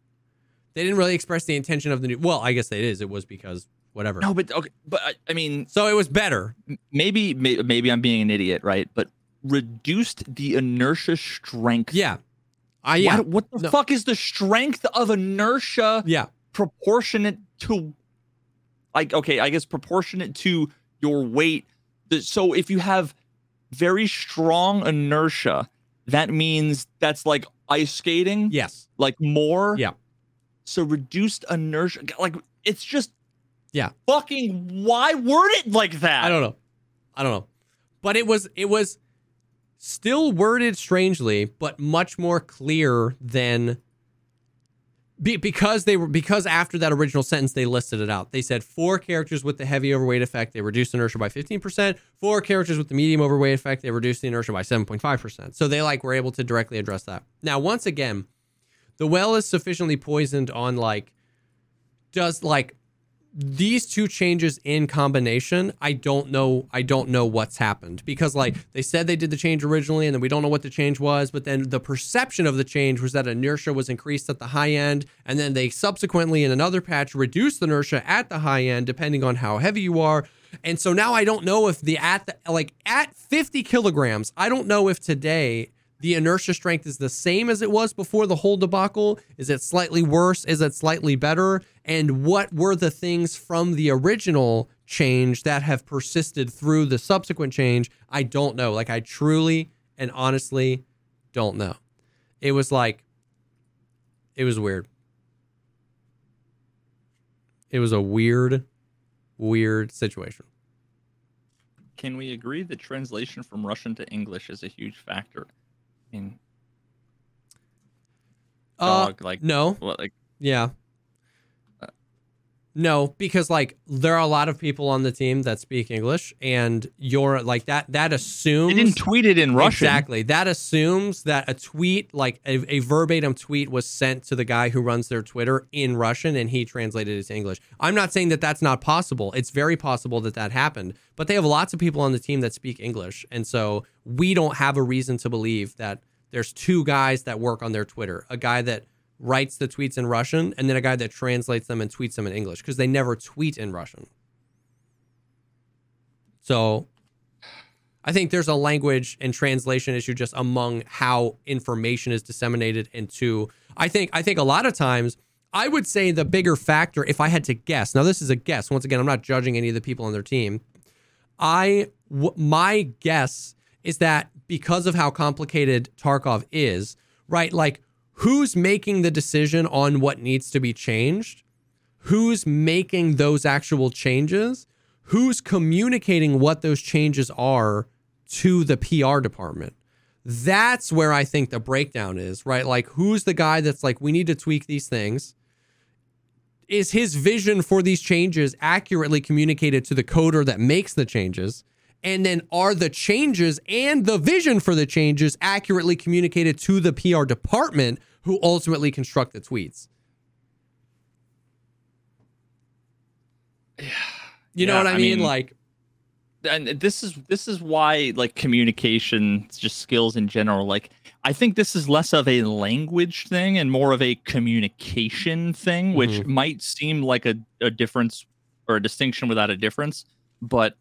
They didn't really express the intention of the new. Well, I guess it is. It was because whatever. No, but okay, but I, I mean, so it was better. Maybe, maybe I'm being an idiot, right? But reduced the inertia strength. Yeah, I yeah. What, what the no. fuck is the strength of inertia? Yeah. Proportionate to, like, okay, I guess proportionate to your weight. So if you have very strong inertia, that means that's like ice skating. Yes. Like more. Yeah. So reduced inertia, like it's just. Yeah. Fucking why word it like that? I don't know. I don't know. But it was it was still worded strangely, but much more clear than be, because they were because after that original sentence they listed it out. They said for characters with the heavy overweight effect they reduced inertia by 15%. For characters with the medium overweight effect they reduced the inertia by 7.5%. So they like were able to directly address that. Now once again, the well is sufficiently poisoned on like does like these two changes in combination, I don't know. I don't know what's happened because, like, they said they did the change originally, and then we don't know what the change was. But then the perception of the change was that inertia was increased at the high end, and then they subsequently, in another patch, reduced the inertia at the high end, depending on how heavy you are. And so now I don't know if the at the like at 50 kilograms, I don't know if today the inertia strength is the same as it was before the whole debacle? Is it slightly worse? Is it slightly better? And what were the things from the original change that have persisted through the subsequent change? I don't know. Like, I truly and honestly don't know. It was like, it was weird. It was a weird, weird situation. Can we agree that translation from Russian to English is a huge factor? In uh, dog uh, like no. what like yeah no because like there are a lot of people on the team that speak english and you're like that that assumes they didn't tweet it in russian. Exactly. That assumes that a tweet like a, a verbatim tweet was sent to the guy who runs their twitter in russian and he translated it to english. I'm not saying that that's not possible. It's very possible that that happened but they have lots of people on the team that speak english and so we don't have a reason to believe that there's two guys that work on their Twitter. A guy that writes the tweets in Russian and then a guy that translates them and tweets them in English because they never tweet in Russian. So I think there's a language and translation issue just among how information is disseminated and into I think I think a lot of times I would say the bigger factor if I had to guess. Now this is a guess. Once again, I'm not judging any of the people on their team. I w- my guess is that because of how complicated Tarkov is, right? Like who's making the decision on what needs to be changed? Who's making those actual changes? Who's communicating what those changes are to the PR department? That's where I think the breakdown is, right? Like who's the guy that's like we need to tweak these things? is his vision for these changes accurately communicated to the coder that makes the changes? And then are the changes and the vision for the changes accurately communicated to the PR department who ultimately construct the tweets? You know Yeah, what I, I mean? mean- Like, and this is this is why like communication just skills in general like i think this is less of a language thing and more of a communication thing which Mhm. might seem like a, a difference or a distinction without a difference but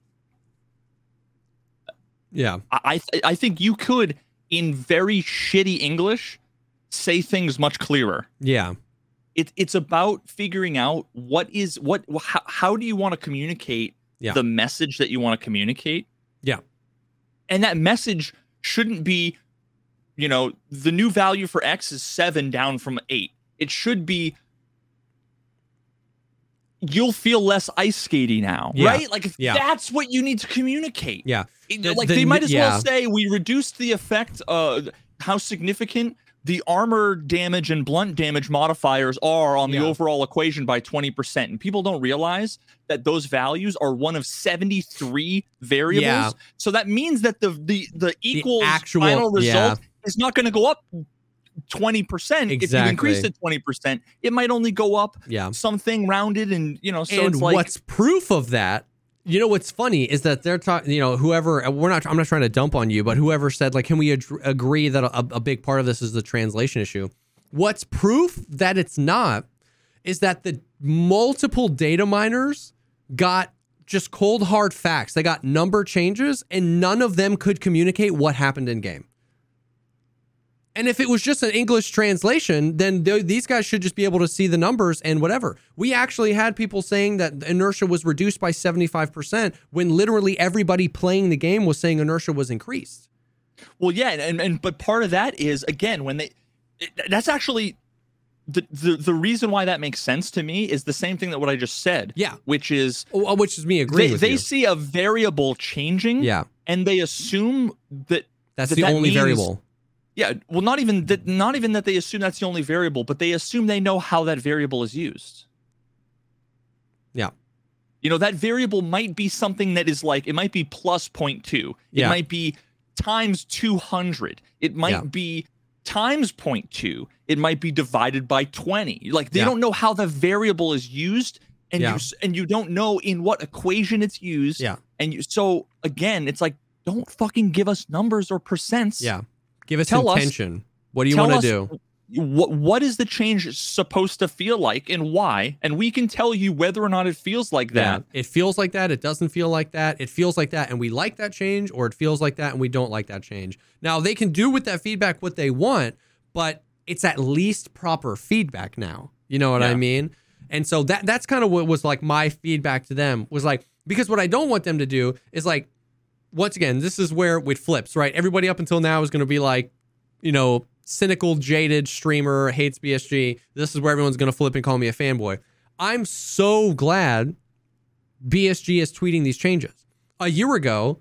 yeah, i I th- i think you could in very shitty english say things much clearer. Yeah, it, it's about figuring out what is what how, how do you want to communicate Yeah. the message that you want to communicate? Yeah. and that message shouldn't be you know the new value for x is 7 down from 8 it should be you'll feel less ice skating now Yeah. right like Yeah. that's what you need to communicate yeah. The- like the they might as yeah. well say we reduced the effect uh how significant the armor damage and blunt damage modifiers are on the overall equation by 20% and people don't realize that those values are one of 73 variables Yeah. so that means that the the the equal actual- final result is not going to go up 20% if you increase it 20% it might only go up Yeah. something rounded and you know so and like what's proof of that you know what's funny is that they're talking you know whoever uh, we're not i'm not trying to dump on you but whoever said like can we ag- agree that a, a big part of this is the translation issue? What's proof that it's not is that the multiple data miners got just cold hard facts. They got number changes and none of them could communicate what happened in game and if it was just an English translation, then th- these guys should just be able to see the numbers and whatever. We actually had people saying that inertia was reduced by 75% when literally everybody playing the game was saying inertia was increased. Well, yeah, and, and but part of that is again when they it, that's actually the, the the reason why that makes sense to me is the same thing that what I just said. Yeah. which is Oh, oh Which is me agreeing they, with they you. see a variable changing. Yeah. and they assume that That's that the that only variable. Yeah, well, not even that not even that they assume that's the only variable, but they assume they know how that variable is used. Yeah. You know, that variable might be something that is like it might be plus 0.2. It Yeah. might be times 200. It might Yeah. be times 0.2. It might be divided by 20. Like they Yeah. don't know how the variable is used and you and you don't know in what equation it's used. Yeah. And you so again, it's like don't fucking give us numbers or percents. Yeah. Give us Tell us- intention. what do you want to do? what what is the change supposed to feel like and why and we can tell you whether or not it feels like that Yeah. It feels like that. It doesn't feel like that. It feels like that and we like that change, or it feels like that and we don't like that change. Now, they can do with that feedback what they want, but it's at least proper feedback now. You know what I mean? And so that that's kind of what was like my feedback to them was like, because what I don't want them to do is like, once again, this is where it flips, right? Everybody up until now is going to be like, you know, cynical, jaded streamer, hates BSG. This is where everyone's going to flip and call me a fanboy. I'm so glad BSG is tweeting these changes. A year ago,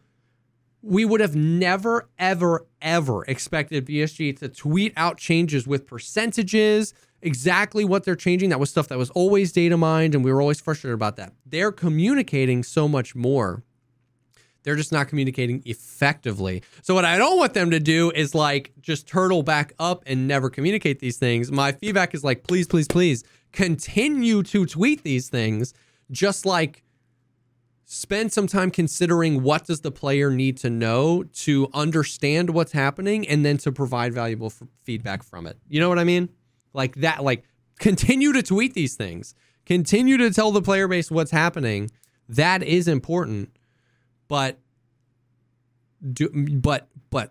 we would have never, ever, ever expected BSG to tweet out changes with percentages, exactly what they're changing. That was stuff that was always data mined, and we were always frustrated about that. They're communicating so much more. They're just not communicating effectively. So, what I don't want them to do is like just turtle back up and never communicate these things. My feedback is like, please, please, please continue to tweet these things, just like spend some time considering what does the player need to know to understand what's happening and then to provide valuable f- feedback from it. You know what i mean? Like that like continue to tweet these things. Continue to tell the player base what's happening. That is important but do but but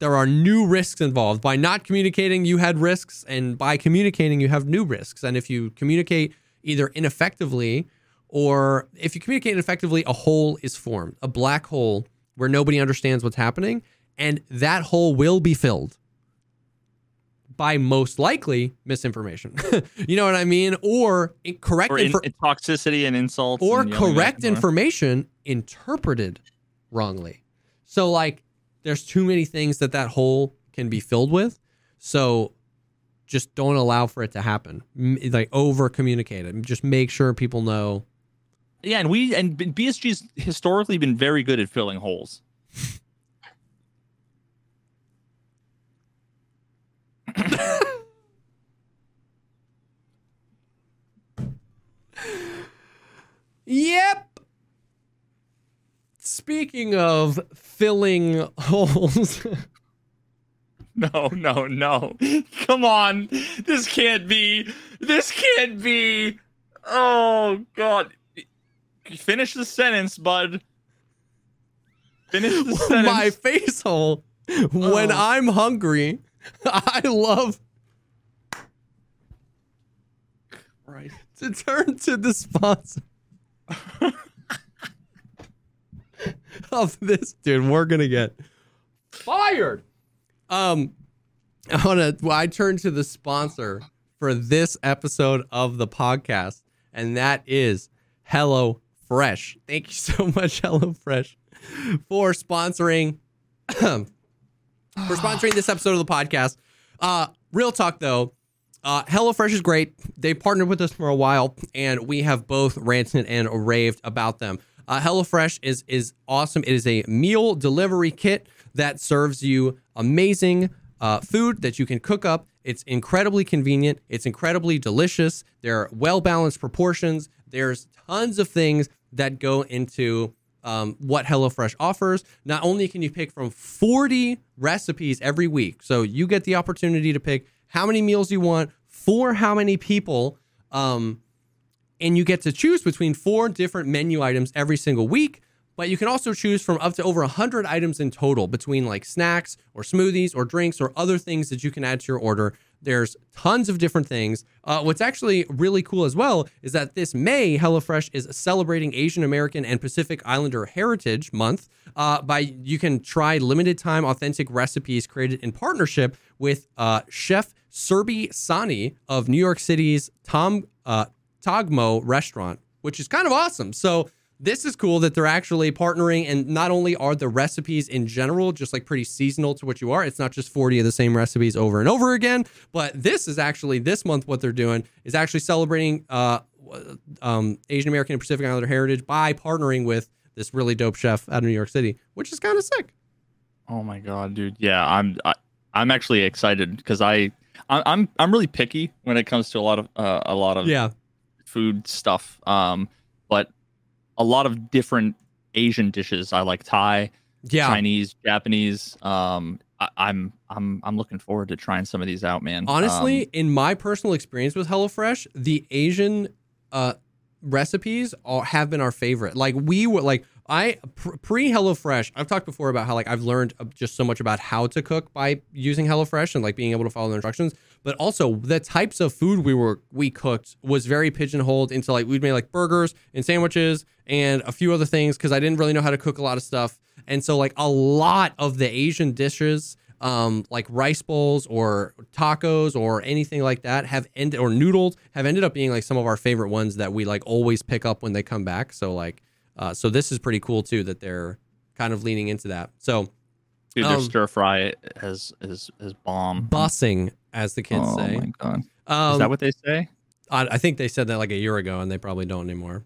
there are new risks involved by not communicating you had risks and by communicating you have new risks and if you communicate either ineffectively or if you communicate effectively, a hole is formed, a black hole where nobody understands what's happening, and that hole will be filled by most likely misinformation. *laughs* you know what I mean? Or correct Or in, infor- toxicity and insults. or and correct back and forth. information interpreted wrongly. So like there's too many things that that hole can be filled with. So just don't allow for it to happen. Like over communicate it. Just make sure people know. Yeah, and we and BSG's historically been very good at filling holes. *laughs* Yep. Speaking of filling holes, *laughs* No, no, no. Come on. This can't be. This can't be. Oh god. Finish the sentence, bud. Finish the *laughs* sentence. my face hole when Oh. I'm hungry, *laughs* I love Right. to turn to the sponsor *laughs* of this dude we're gonna get fired um i want to well, i turn to the sponsor for this episode of the Pogcast and that is hello fresh thank you so *laughs* much hello fresh for sponsoring *clears throat* for sponsoring this episode of the Pogcast uh real talk though uh, HelloFresh is great. They partnered with us for a while, and we have both ranted and raved about them. Uh, HelloFresh is is awesome. It is a meal delivery kit that serves you amazing uh, food that you can cook up. It's incredibly convenient. It's incredibly delicious. There are well balanced proportions. There's tons of things that go into um, what HelloFresh offers. Not only can you pick from 40 recipes every week, so you get the opportunity to pick how many meals you want for how many people, um, and you get to choose between four different menu items every single week. But you can also choose from up to over 100 items in total between like snacks or smoothies or drinks or other things that you can add to your order. There's tons of different things. Uh, what's actually really cool as well is that this May, HelloFresh is celebrating Asian American and Pacific Islander Heritage Month. Uh, by you can try limited time authentic recipes created in partnership with uh, Chef Serbi Sani of New York City's Tom uh, Togmo restaurant, which is kind of awesome. So this is cool that they're actually partnering and not only are the recipes in general just like pretty seasonal to what you are it's not just 40 of the same recipes over and over again but this is actually this month what they're doing is actually celebrating uh, um, asian american and pacific islander heritage by partnering with this really dope chef out of new york city which is kind of sick Oh my god, dude. Yeah, I'm I, I'm actually excited because I I- I'm I'm really picky when it comes to a lot of uh, a lot of yeah food stuff. Um, but a lot of different Asian dishes. I like Thai, yeah Chinese, Japanese. Um, I, I'm I'm I'm looking forward to trying some of these out, man. Honestly, Um, in my personal experience with HelloFresh, the Asian uh, recipes are, have been our favorite. Like we were like I pr- pre HelloFresh. I've talked before about how like I've learned uh, just so much about how to cook by using HelloFresh and like being able to follow the instructions. But also the types of food we were we cooked was very pigeonholed into like we'd made like burgers and sandwiches and a few other things because I didn't really know how to cook a lot of stuff. And so like a lot of the Asian dishes um, like rice bowls or tacos or anything like that have ended or noodles have ended up being like some of our favorite ones that we like always pick up when they come back. So like, uh, so this is pretty cool too that they're kind of leaning into that. So dude, their um, stir fry has is is bomb. bussing, as the kids oh say. Oh my god, Um, is that what they say? I, I think they said that like a year ago, and they probably don't anymore.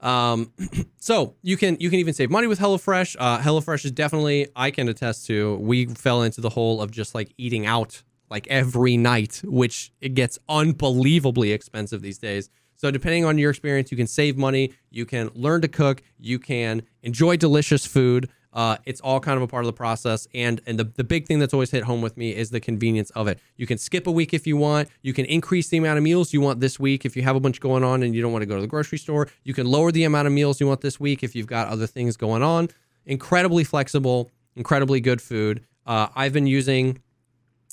Um, *clears throat* so you can you can even save money with HelloFresh. Uh, HelloFresh is definitely I can attest to. We fell into the hole of just like eating out like every night, which it gets unbelievably expensive these days. So depending on your experience, you can save money, you can learn to cook, you can enjoy delicious food. Uh, it's all kind of a part of the process. And and the, the big thing that's always hit home with me is the convenience of it. You can skip a week if you want. You can increase the amount of meals you want this week if you have a bunch going on and you don't want to go to the grocery store. You can lower the amount of meals you want this week if you've got other things going on. Incredibly flexible, incredibly good food. Uh, I've been using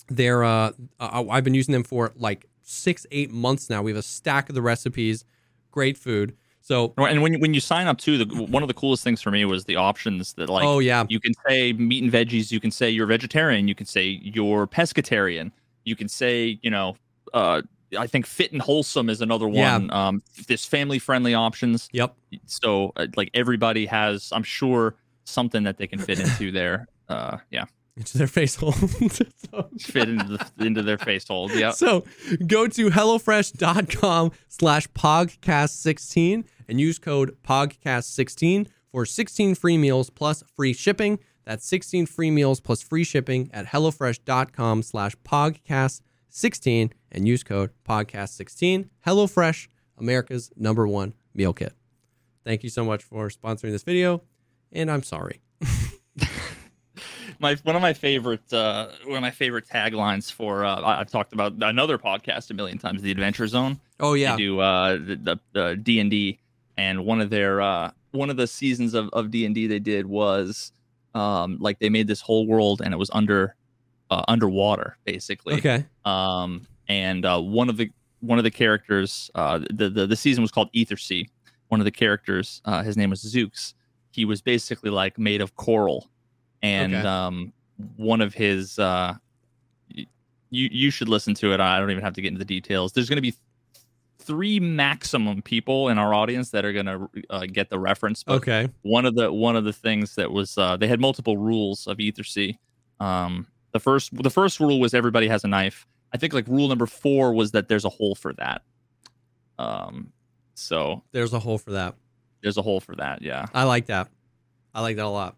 their uh, uh, I've been using them for like six, eight months now. We have a stack of the recipes, great food. So, And when you- when you sign up too, the one of the coolest things for me was the options that like oh yeah, you can say meat and veggies, you can say you're vegetarian, you can say you're pescatarian, you can say you know, uh, I think fit and wholesome is another Yeah. one. Um, this family friendly options. yep. So uh, like everybody has, I'm sure something that they can fit into there. Uh, yeah, Into their face hole. *laughs* So- fit into the, into their face hold. Yeah. So go to HelloFresh.com slash pogcast16 and use code pogcast16 for 16 free meals plus free shipping. That's 16 free meals plus free shipping at HelloFresh.com slash pogcast16 and use code pogcast16. HelloFresh, America's number one meal kit. Thank you so much for sponsoring this video, and I'm sorry. My one of my favorite uh, one of my favorite taglines for uh, I- I've talked about another podcast a million times, the Adventure Zone. Oh, yeah. They do uh, the the D and D, and one of their uh, one of the seasons of of D and D they did was um, like they made this whole world and it was under uh, underwater basically. Okay. Um, and uh, one of the one of the characters, uh, the, the the season was called Ethersea. One of the characters, uh, his name was Zooks. He was basically like made of coral, and Okay. um, one of his, uh, you you should listen to it. I don't even have to get into the details. There's going to be three maximum people in our audience that are going to uh, get the reference. But Okay. one of the one of the things that was uh, they had multiple rules of Ethersea. Um, the first the first rule was everybody has a knife. I think like rule number four was that there's a hole for that. Um, so There's a hole for that. there's a hole for that. Yeah. I like that. I like that a lot.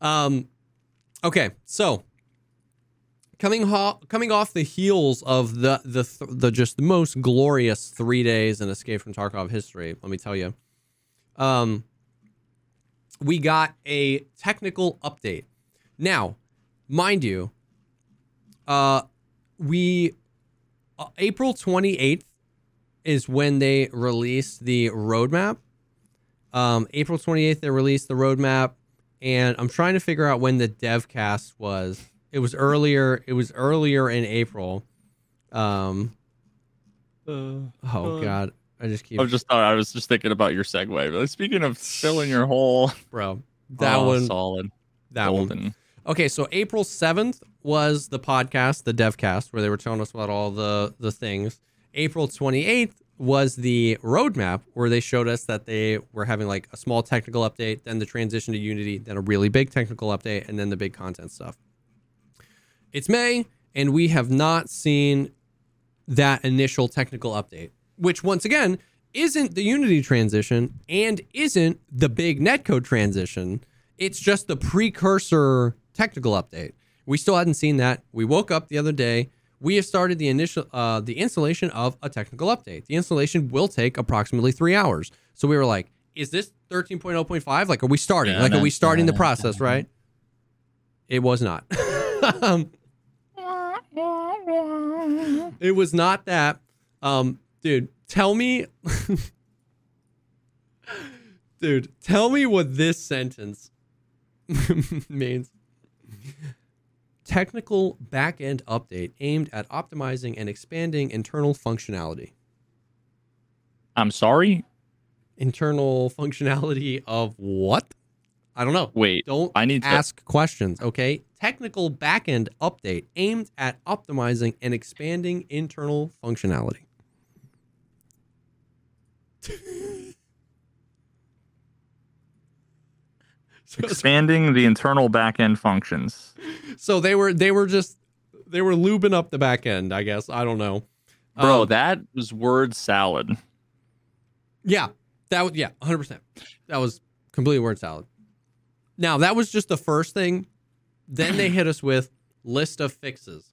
Um, okay, so coming ho- coming off the heels of the the th- the just the most glorious three days in Escape from Tarkov history, let me tell you, um, we got a technical update. Now, mind you, uh, we uh, April twenty eighth is when they released the roadmap. Um, April 28th, they released the roadmap, and I'm trying to figure out when the devcast was. It was earlier. It was earlier in April. Um, oh Uh, God, I just keep I was just thought I was just thinking about your segue. But speaking of filling your hole, bro. That oh, one. solid, That one. golden. Okay, so April 7th was the podcast, the devcast, where they were telling us about all the the things. April 28th was the roadmap where they showed us that they were having like a small technical update, then the transition to Unity, then a really big technical update, and then the big content stuff. It's May, and we have not seen that initial technical update, which once again isn't the Unity transition and isn't the big netcode transition. It's just the precursor technical update. We still hadn't seen that. We woke up the other day. We have started the initial uh, the installation of a technical update. The installation will take approximately three hours. So we were like, "Is this 13.0.5? Like, are we starting? Like, are we starting the process? Right?" It was not. um, *laughs* it was not that. Um, dude, tell me, *laughs* dude, tell me what this sentence *laughs* means. Technical backend update aimed at optimizing and expanding internal functionality. I'm sorry. Internal functionality of what? I don't know. Wait, Don't I need to- ask questions, okay? Technical backend update aimed at optimizing and expanding internal functionality. *laughs* *laughs* expanding the internal backend functions. so they were they were just they were lubing up the back end, I guess. I don't know. Bro, Um, that was word salad. Yeah, that was yeah, hundred percent. That was completely word salad. Now that was just the first thing. Then they hit us with list of fixes.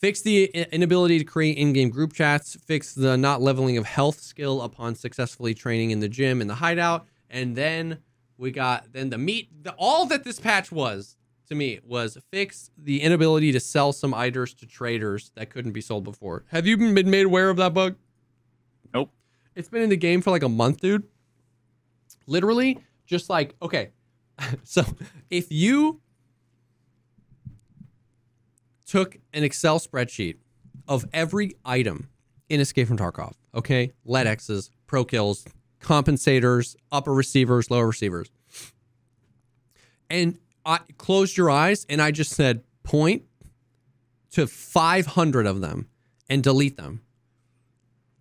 Fix the inability to create in-game group chats. Fix the not leveling of health skill upon successfully training in the gym in the hideout. And then we got then the meat. The, all that this patch was to me was fix the inability to sell some items to traders that couldn't be sold before. Have you been made aware of that bug? Nope. It's been in the game for like a month, dude. Literally, just like, okay. *laughs* so if you took an Excel spreadsheet of every item in Escape from Tarkov, Okay, let X's, pro kills, compensators, upper receivers, lower receivers. And I closed your eyes and I just said point to 500 of them and delete them.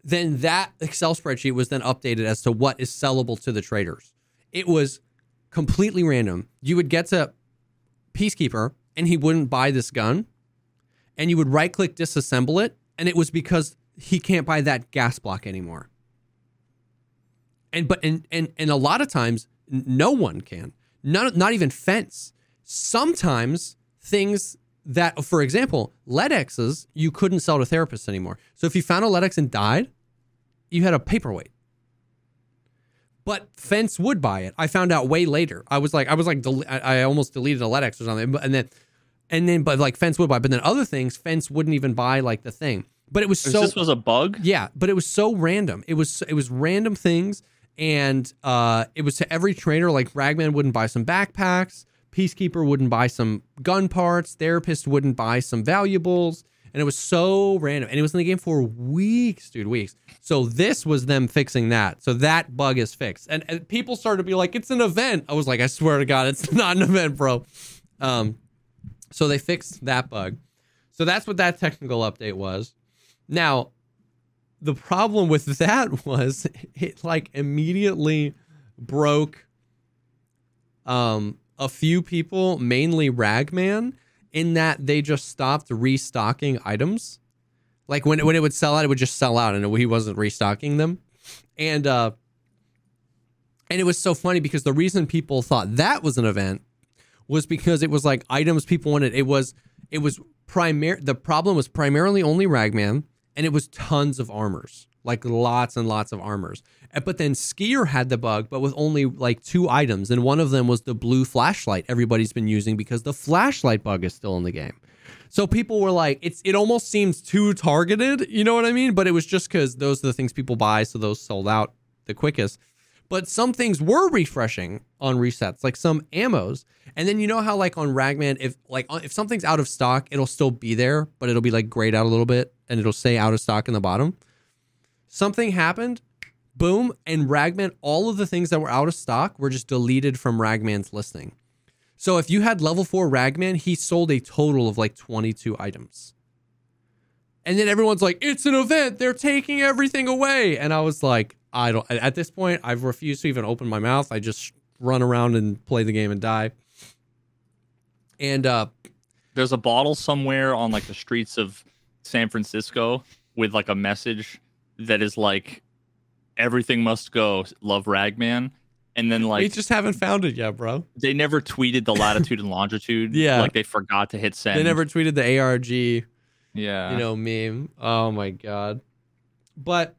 Then that Excel spreadsheet was then updated as to what is sellable to the traders. It was completely random. You would get to Peacekeeper and he wouldn't buy this gun. And you would right click disassemble it. And it was because he can't buy that gas block anymore. And but and and and a lot of times no one can. Not not even fence. Sometimes things that, for example, LEDXs you couldn't sell to therapists anymore. So if you found a LEDX and died, you had a paperweight. But Fence would buy it. I found out way later. I was like, I was like, del- I almost deleted a LEDX or something, and then, and then, but like Fence would buy. But then other things, Fence wouldn't even buy like the thing. But it was so this was a bug. yeah, but it was so random. It was it was random things, and uh, it was to every trader. Like Ragman wouldn't buy some backpacks, Peacekeeper wouldn't buy some gun parts, Therapist wouldn't buy some valuables, and it was so random. And it was in the game for weeks, dude, weeks. So this was them fixing that. So that bug is fixed, and, and people started to be like, "It's an event." I was like, "I swear to God, it's *laughs* not an event, bro." Um, so they fixed that bug. So that's what that technical update was. Now, the problem with that *laughs* was it like immediately broke um a few people, mainly Ragman, in that they just stopped restocking items. Like when when it would sell out, it would just sell out and he wasn't restocking them. And uh and it was so funny because the reason people thought that was an event was because it was like items people wanted. It was it was primary the problem was primarily only Ragman and it was tons of armors. Like lots and lots of armors. But then Skier had the bug, but with only like two items. And one of them was the blue flashlight everybody's been using because the flashlight bug is still in the game. So people were like, it's it almost seems too targeted, you know what I mean? But it was just because those are the things people buy, so those sold out the quickest. But some things were refreshing on resets, like some ammos. And then you know how like on Ragman, if like if something's out of stock, it'll still be there, but it'll be like grayed out a little bit, and it'll say out of stock in the bottom. Something happened, boom, and Ragman, all of the things that were out of stock were just deleted from Ragman's listing. So if you had level four Ragman, he sold a total of like 22 items. And then everyone's like, it's an event. They're taking everything away. And I was like, I don't, at this point, I've refused to even open my mouth. I just run around and play the game and die. And uh, There's a bottle somewhere on like the streets of San Francisco with like a message that is like everything must go love ragman and then like we just haven't found it yet, bro. they never tweeted the latitude and *laughs* longitude Yeah. like they forgot to hit send They never tweeted the ARG yeah you know, meme. Oh my god. But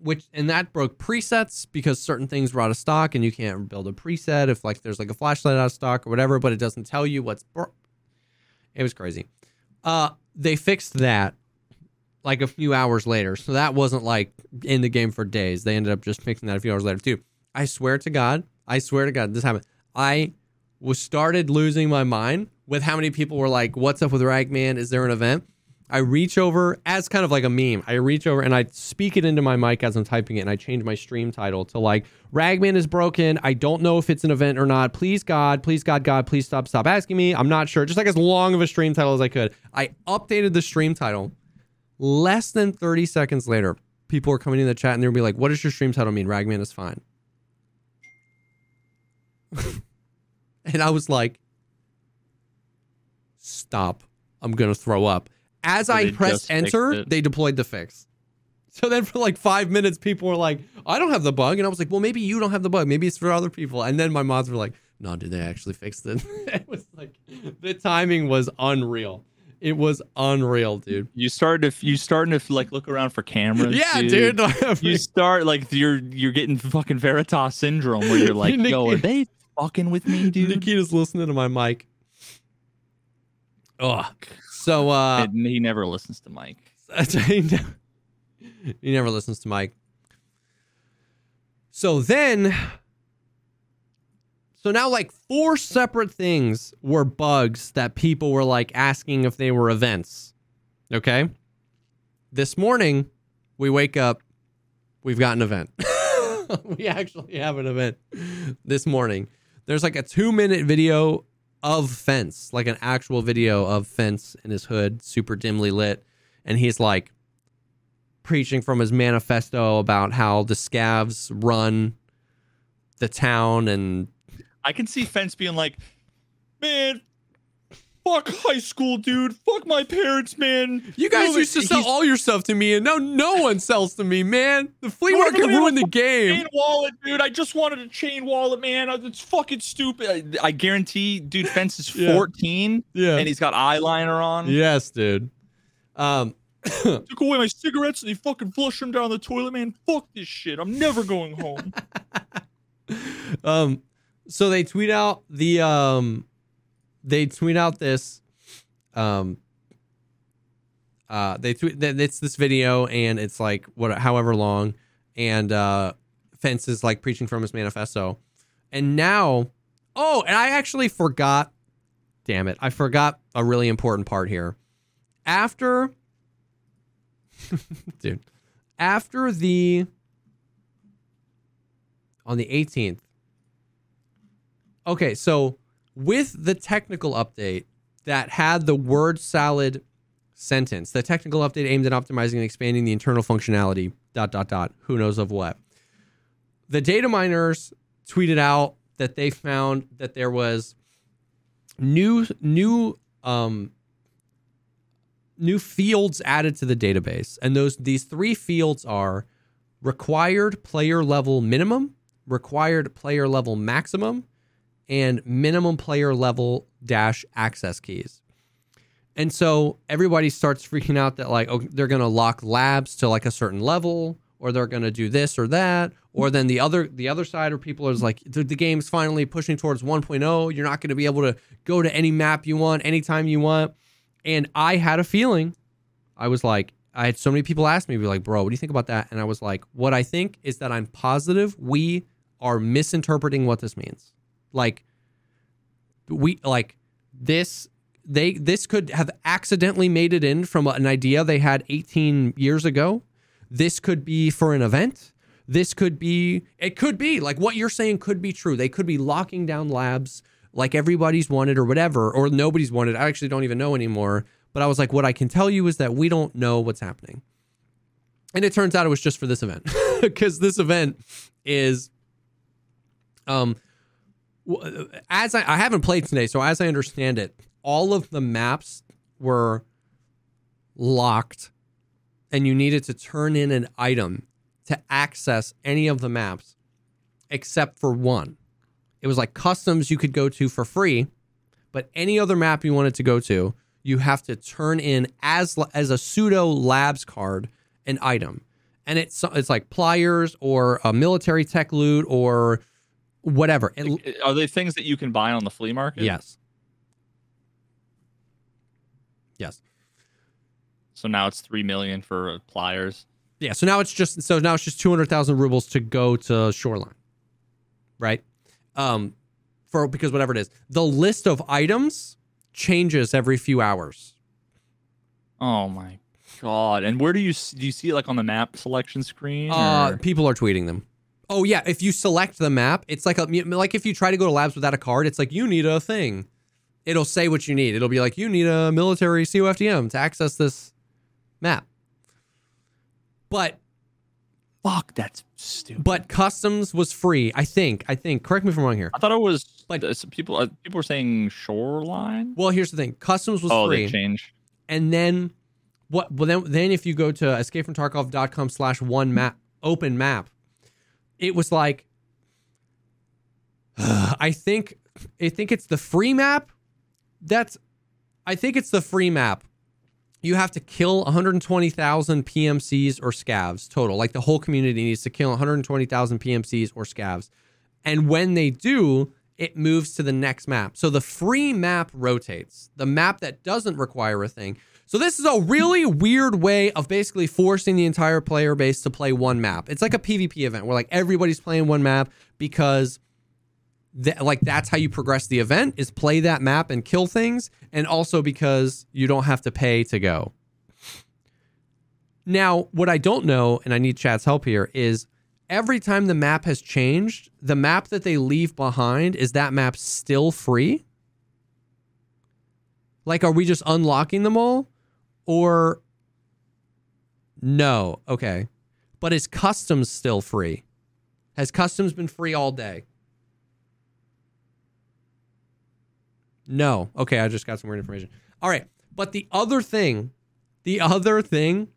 which and that broke presets because certain things were out of stock and you can't build a preset if like there's like a flashlight out of stock or whatever, but it doesn't tell you what's bro- it was crazy. Uh they fixed that like a few hours later. So that wasn't like in the game for days. They ended up just fixing that a few hours later too. I swear to God, I swear to God, this happened. I was started losing my mind with how many people were like, "What's up with Ragman? Is there an event?" I reach over as kind of like a meme. I reach over and I speak it into my mic as I'm typing it, and I change my stream title to like "Ragman is broken. I don't know if it's an event or not. Please God, please God, God, please stop, stop asking me. I'm not sure." Just like as long of a stream title as I could. I updated the stream title. Less than 30 seconds later, people were coming in the chat and they would be like, "What does your stream title mean? Ragman is fine." *laughs* and I was like, "Stop! I'm gonna throw up." As I pressed enter, they deployed the fix. So then for like five minutes, people were like, "I don't have the bug," and I was like, "Well, maybe you don't have the bug. Maybe it's for other people." And then my mods were like, "No, dude, they actually fixed it." *laughs* it was like the timing was unreal. It was unreal, dude. you started to you starting to like look around for cameras Yeah, dude. *laughs* you start like you're you're getting fucking veritas syndrome where you're *laughs* like yo are they fucking with me dude Nikita's listening to my mic. Ugh. So uh And he never listens to mike *laughs* he never, he never listens to Mike. So then so now like four separate things were bugs that people were like asking if they were events. Okay? This morning we wake up, we've got an event. *laughs* we actually have an event this morning. There's like a two minute video of Fence, like an actual video of Fence in his hood, super dimly lit. And he's like preaching from his manifesto about how the scavs run the town and I can see Fence being like, man, fuck high school, dude. Fuck my parents, man. You guys No, used to sell he's- all your stuff to me, and now no one sells to me, man. The flea What market ruined the game. Chain wallet, dude. I just wanted a chain wallet, man. It's fucking stupid. I, I guarantee, dude. Fence is Yeah. 14, Yeah. and he's got eyeliner on. Yes, dude. Um, Took away my cigarettes, and they fucking flushed them down the toilet, man. Fuck this shit. I'm never going home. *laughs* um, so they tweet out the um, they tweet out this um, uh, they tweet it's this video and it's like what however long, and uh, Fence is like preaching from his manifesto, and now, oh, and I actually forgot. Damn it, I forgot a really important part here. After, *laughs* dude, after the on the 18th. Okay, so with the technical update that had the word salad sentence, the technical update aimed at optimizing and expanding the internal functionality, dot, dot, dot, who knows of what. The data miners tweeted out that they found that there was new, new, um, new fields added to the database. And those, these three fields are required player level minimum, required player level maximum, and minimum player level dash access keys. And so everybody starts freaking out that like oh they're going to lock labs to like a certain level or they're going to do this or that. Or then the other the other side of people is like the, the game's finally pushing towards 1.0 you're not going to be able to go to any map you want anytime you want. And I had a feeling I was like I had so many people ask me be like bro what do you think about that? And I was like what I think is that I'm positive we are misinterpreting what this means like we like this they this could have accidentally made it in from an idea they had 18 years ago. This could be for an event. This could be it could be like what you're saying could be true. They could be locking down labs like everybody's wanted or whatever or nobody's wanted. I actually don't even know anymore. But i was like what i can tell you is that we don't know what's happening. And it turns out it was just for this event *laughs* because this event is um Uh, as I, I haven't played today, so as I understand it, all of the maps were locked, and you needed to turn in an item to access any of the maps except for one. It was like customs you could go to for free, but any other map you wanted to go to, you have to turn in as as a pseudo labs card an item, and it's it's like pliers or a military tech loot or whatever. It, Are they things that you can buy on the flea market? Yes. Yes. So now it's three million for pliers. Yeah. So now it's just so now it's just two hundred thousand rubles to go to Shoreline, right? Um, for because whatever it is, the list of items changes every few hours. Oh my god! And where do you do you see it like on the map selection screen? Uh, people are tweeting them. Oh yeah, if you select the map, it's like a like if you try to go to labs without a card, it's like you need a thing. It'll say what you need. It'll be like you need a military COFDM to access this map. But Fuck, that's stupid. but customs was free. I think. I think. Correct me if I'm wrong here. I thought it was Like- like people. Uh, people were saying shoreline. Well, here's the thing. Customs was oh, free. they changed. and then what well then then if you go to escapefromtarkov.com slash one map open map it was like *sighs* i think i think it's the free map that's i think it's the free map you have to kill 120,000 PMCs or scavs total. Like the whole community needs to kill 120,000 PMCs or scavs. And when they do, it moves to the next map. So the free map rotates. The map that doesn't require a thing. So this is a really weird way of basically forcing the entire player base to play one map. It's like a PvP event where like everybody's playing one map because that like that's how you progress the event is play that map and kill things and also because you don't have to pay to go. Now, what I don't know, and I need chat's help here, is every time the map has changed, the map that they leave behind is that map still free? Like, are we just unlocking them all? Or no? Okay. But is customs still free? Has customs been free all day? No. Okay, I just got some weird information. All right. But the other thing, the other thing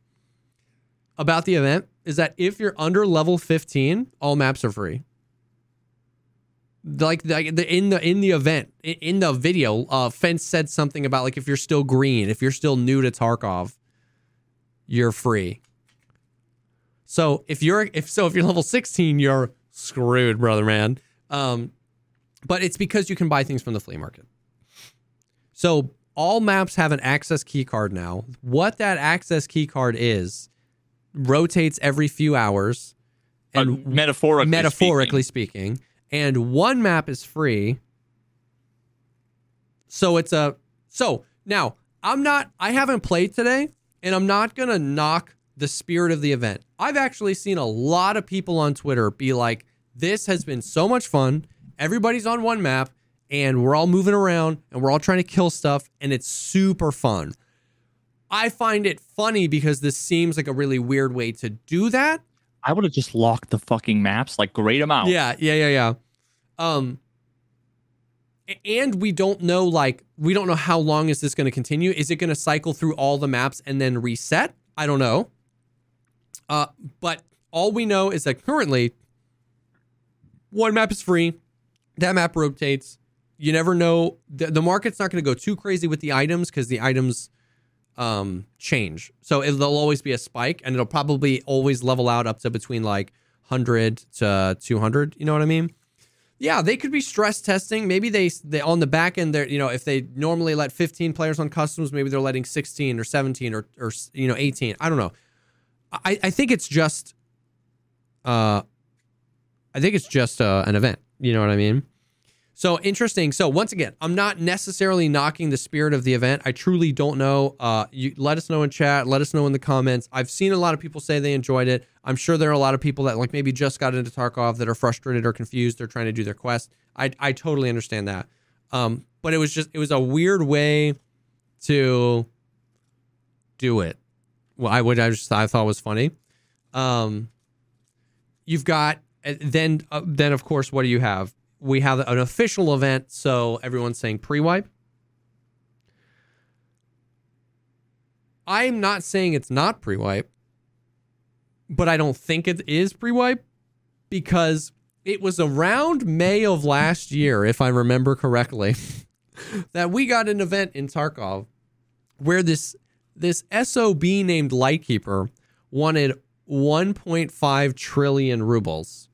about the event is that if you're under level 15, all maps are free. Like the, the in the in the event in the video, uh, Fence said something about like if you're still green, if you're still new to Tarkov, you're free. So if you're if so if you're level 16, you're screwed, brother man. Um, but it's because you can buy things from the flea market. So all maps have an access key card now. What that access key card is rotates every few hours And and metaphorically, metaphorically speaking. speaking. And one map is free. So it's a so now I'm not I haven't played today and I'm not going to knock the spirit of the event. I've actually seen a lot of people on Twitter be like this has been so much fun. Everybody's on one map and we're all moving around and we're all trying to kill stuff and it's super fun. I find it funny because this seems like a really weird way to do that. I would have just locked the fucking maps, like grayed them out. Yeah, yeah, yeah, yeah. Um and we don't know like we don't know how long is this going to continue? Is it going to cycle through all the maps and then reset? I don't know. Uh but all we know is that currently one map is free. That map rotates. You never know the, the market's not going to go too crazy with the items cuz the items um change. So it, there'll always be a spike and it'll probably always level out up to between like 100 to 200, you know what I mean? Yeah, they could be stress testing. Maybe they they on the back end they're, you know, if they normally let 15 players on customs, maybe they're letting 16 or 17 or or you know, 18. I don't know. I I think it's just uh I think it's just uh, an event, you know what I mean? So interesting. So once again, I'm not necessarily knocking the spirit of the event. I truly don't know. Uh, you let us know in chat. Let us know in the comments. I've seen a lot of people say they enjoyed it. I'm sure there are a lot of people that like maybe just got into Tarkov that are frustrated or confused. They're trying to do their quest. I I totally understand that. Um, but it was just it was a weird way to do it. Well, I would I just I thought was funny. Um, you've got then uh, then of course what do you have? We have an official event, so everyone's saying pre-wipe. I'm not saying it's not pre-wipe, but I don't think it is pre-wipe because it was around May of last year, if I remember correctly, *laughs* that we got an event in Tarkov where this this SOB named Lightkeeper wanted 1.5 trillion rubles.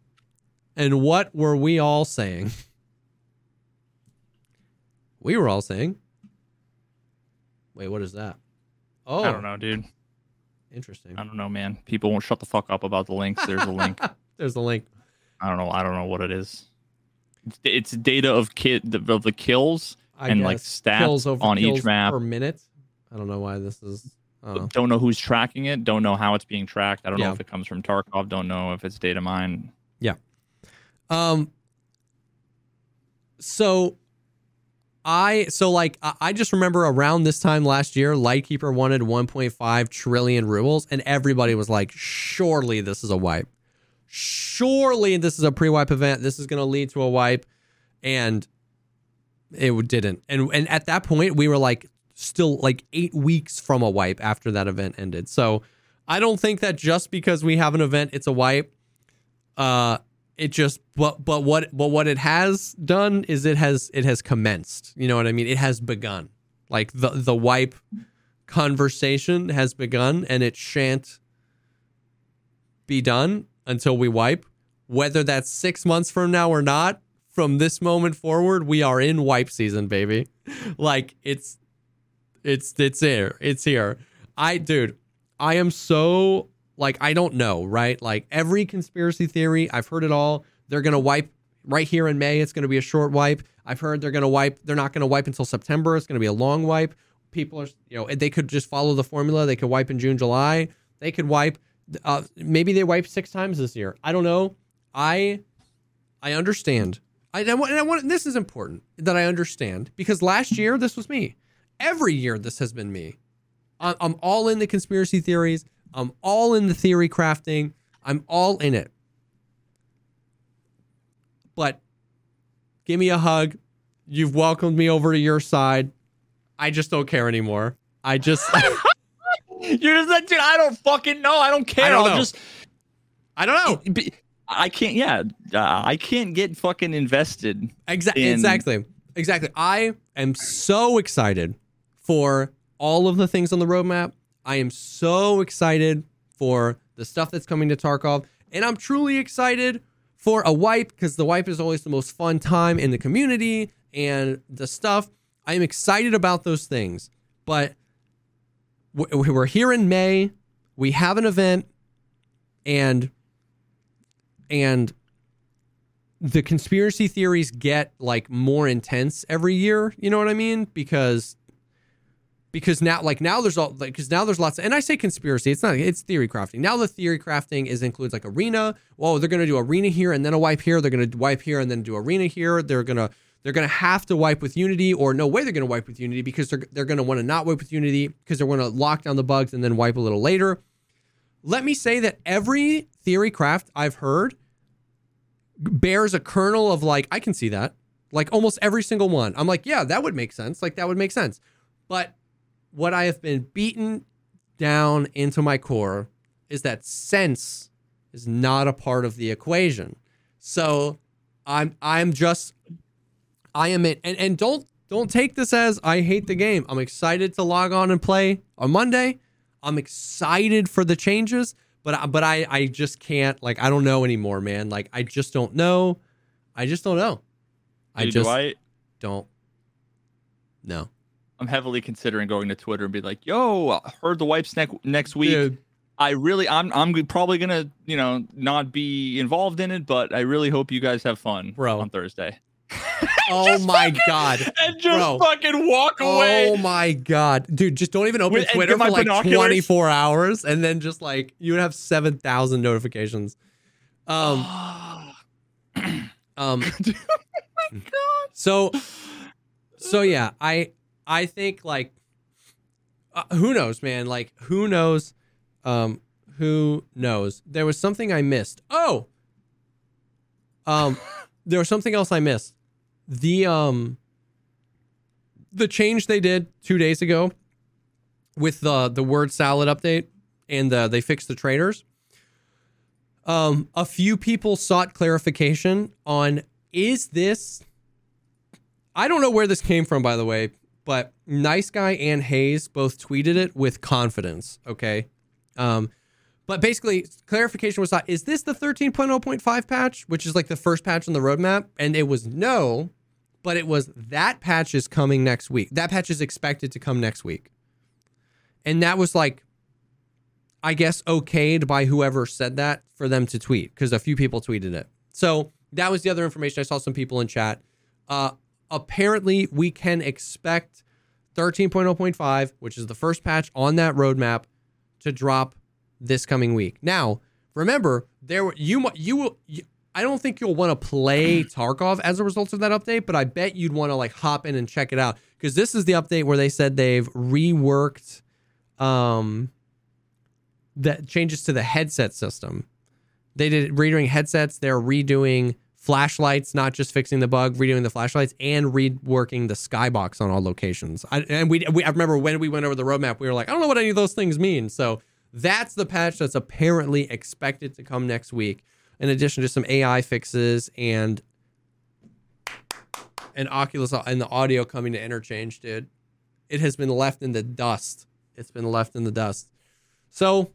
And what were we all saying? We were all saying. Wait, what is that? Oh, I don't know, dude. Interesting. I don't know, man. People won't shut the fuck up about the links. There's a link. *laughs* There's a link. I don't know. I don't know what it is. It's, it's data of kid of the kills I and like guess. stats kills over on each map. per minute. I don't know why this is. Oh. Don't know who's tracking it. Don't know how it's being tracked. I don't Yeah. know if it comes from Tarkov. Don't know if it's data mine. Um. So, I so like I just remember around this time last year, Lightkeeper wanted 1.5 trillion rubles, and everybody was like, "Surely this is a wipe. Surely this is a pre-wipe event. This is going to lead to a wipe," and it didn't. And and at that point, we were like still like eight weeks from a wipe after that event ended. So I don't think that just because we have an event, it's a wipe. Uh, it just but but what but what it has done is it has it has commenced. You know what I mean? It has begun. Like the the wipe conversation has begun, and it shan't be done until we wipe. Whether that's six months from now or not, from this moment forward, we are in wipe season, baby. *laughs* Like it's it's it's here. It's here. I dude, I am so like I don't know, right? Like every conspiracy theory, I've heard it all. They're gonna wipe right here in May. It's gonna be a short wipe. I've heard they're gonna wipe. They're not gonna wipe until September. It's gonna be a long wipe. People are, you know, they could just follow the formula. They could wipe in June, July. They could wipe. Uh, maybe they wiped six times this year. I don't know. I I understand. I, and I want, and I want this is important that I understand because last year this was me. Every year this has been me. I'm all in the conspiracy theories. I'm all in the theory crafting. I'm all in it. But give me a hug. You've welcomed me over to your side. I just don't care anymore. I just *laughs* You're just like, dude, I don't fucking know. I don't care. I don't I'll know. just I don't know. It- be- I can't. Yeah, uh, I can't get fucking invested. Exactly. in- Exactly. Exactly. I am so excited for all of the things on the roadmap. I am so excited for the stuff that's coming to Tarkov, and I'm truly excited for a wipe because the wipe is always the most fun time in the community and the stuff. I am excited about those things, but we're here in May. We have an event, and and the conspiracy theories get like more intense every year you know what i mean because because now like now there's all like because now there's lots of, and i say conspiracy it's not it's theory crafting now the theory crafting is includes like arena well they're going to do arena here and then a wipe here they're going to wipe here and then do arena here they're going to they're going to have to wipe with unity or no way they're going to wipe with unity because they're, they're going to want to not wipe with unity because they're going to lock down the bugs and then wipe a little later let me say that every theory craft i've heard bears a kernel of like I can see that. Like almost every single one. I'm like, yeah, that would make sense. Like that would make sense. But what I have been beaten down into my core is that sense is not a part of the equation. So I'm I'm just I am it and, and don't don't take this as I hate the game. I'm excited to log on and play on Monday. I'm excited for the changes, but I- but I I just can't like I don't know anymore, man. Like I just don't know. I just don't know. I just do I, don't know. I'm heavily considering going to Twitter and be like, "Yo, I heard the wipes next next week. Dude, I really, I'm, I'm probably gonna, you know, not be involved in it, but I really hope you guys have fun, Bro. on Thursday." *laughs* oh my fucking- god. And just Bro. fucking walk away. Oh my god, dude! Just don't even open With- Twitter for like binoculars. 24 hours, and then just like you would have 7,000 notifications. Um, *gasps* um. *laughs* my god. So, so yeah, I I think like, uh, who knows, man? Like, who knows? Um, who knows? There was something I missed. Oh, um, *laughs* there was something else I missed. The um, the change they did two days ago with the the word salad update, and uh, they fixed the traders. Um, a few people sought clarification on is this I don't know where this came from, by the way, but Nice Guy and Hayes both tweeted it with confidence. Okay. Um, but basically, clarification was not, is this the 13.0.5 patch, which is like the first patch on the roadmap? And it was no, but it was that patch is coming next week. That patch is expected to come next week. And that was like, I guess, okayed by whoever said that for them to tweet because a few people tweeted it. So that was the other information. I saw some people in chat. Uh, apparently, we can expect 13.0.5, which is the first patch on that roadmap, to drop this coming week. Now, remember, there were you you will. You, I don't think you'll want to play *clears throat* Tarkov as a result of that update, but I bet you'd want to like hop in and check it out because this is the update where they said they've reworked um that changes to the headset system. They did redoing headsets. They're redoing flashlights, not just fixing the bug, redoing the flashlights, and reworking the skybox on all locations. I, and we, we, I remember when we went over the roadmap, we were like, I don't know what any of those things mean. So that's the patch that's apparently expected to come next week. In addition to some AI fixes and and Oculus and the audio coming to interchange, dude. It has been left in the dust. It's been left in the dust. So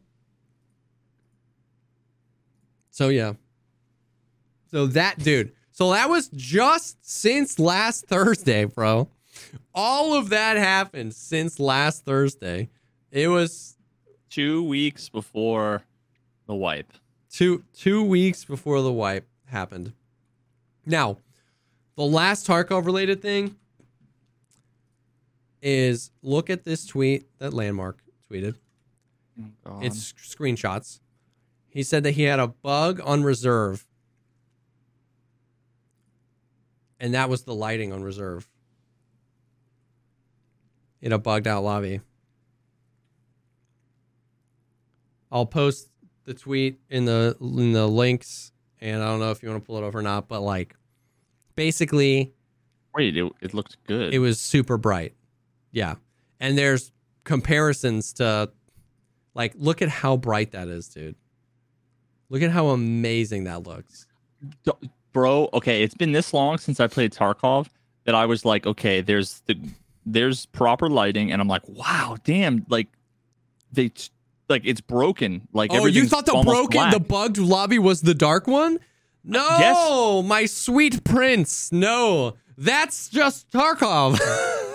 so yeah. So that dude. So that was just since last Thursday, bro. All of that happened since last Thursday. It was Two weeks before the wipe. two two weeks before the wipe happened. Now, the last Tarkov related thing is look at this tweet that LVNDMARK tweeted. Oh, God. It's screenshots. He said that he had a bug on reserve. And that was the lighting on reserve. In a bugged out lobby. I'll post the tweet in the in the links and I don't know if you want to pull it up or not, but like basically wait. It, it looked good. it was super bright. Yeah. And there's comparisons to like look at how bright that is, dude. Look at how amazing that looks. Bro. Okay, it's been this long since I played Tarkov that I was like, okay, there's the there's proper lighting, and I'm like, wow, damn, like they like it's broken. Like Oh, you thought the broken the bugged lobby was the dark one? No, Yes. my sweet prince. No. That's just Tarkov. *laughs*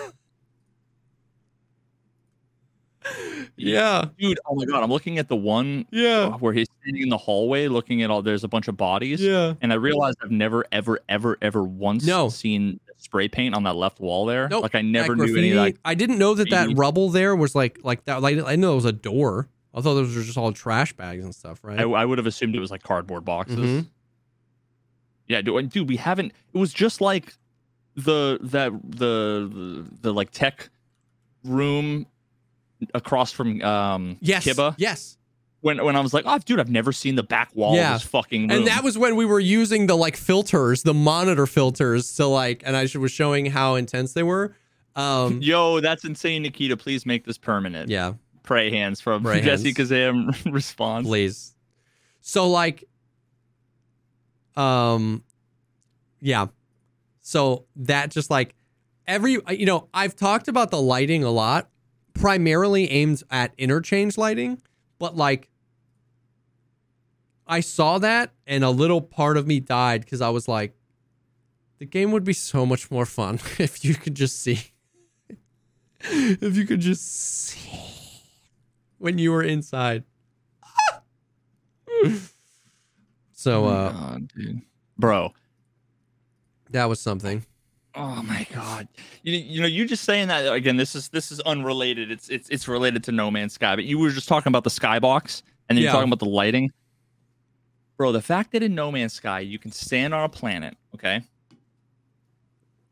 yeah. dude. Oh my god, I'm looking at the one Yeah. where he's standing in the hallway, looking at all. There's a bunch of bodies. Yeah. And I realized I've never, ever, ever, ever once No. seen spray paint on that left wall there. Nope. Like I never That knew any of that. I didn't know that that rubble there was like like that. Like I know it was a door. I thought those were just all trash bags and stuff, right? I, I would have assumed it was like cardboard boxes. Mhm. Yeah, dude, dude, we haven't. It was just like the that the the, the like tech room across from um yes. Kiba. Yes. When when I was like, oh, dude, I've never seen the back wall Yeah. of this fucking room. And that was when we were using the like filters, the monitor filters to like, and I was showing how intense they were. Um, *laughs* Yo, that's insane, Nikita. Please make this permanent. yeah, Pray hands from Pray Jesse hands. Kazam *laughs* response. please. So like, um, yeah. So that just like every, you know, I've talked about the lighting a lot, primarily aimed at interchange lighting, but like, I saw that and a little part of me died because I was like, the game would be so much more fun *laughs* if you could just see. if you could just see when you were inside. *laughs* so Oh uh God, dude. Bro. that was something. Oh my god. You, you know, you just saying that again, this is this is unrelated. It's it's it's related to No Man's Sky, but you were just talking about the skybox and then Yeah. you're talking about the lighting. Bro, the fact that in No Man's Sky you can stand on a planet, okay?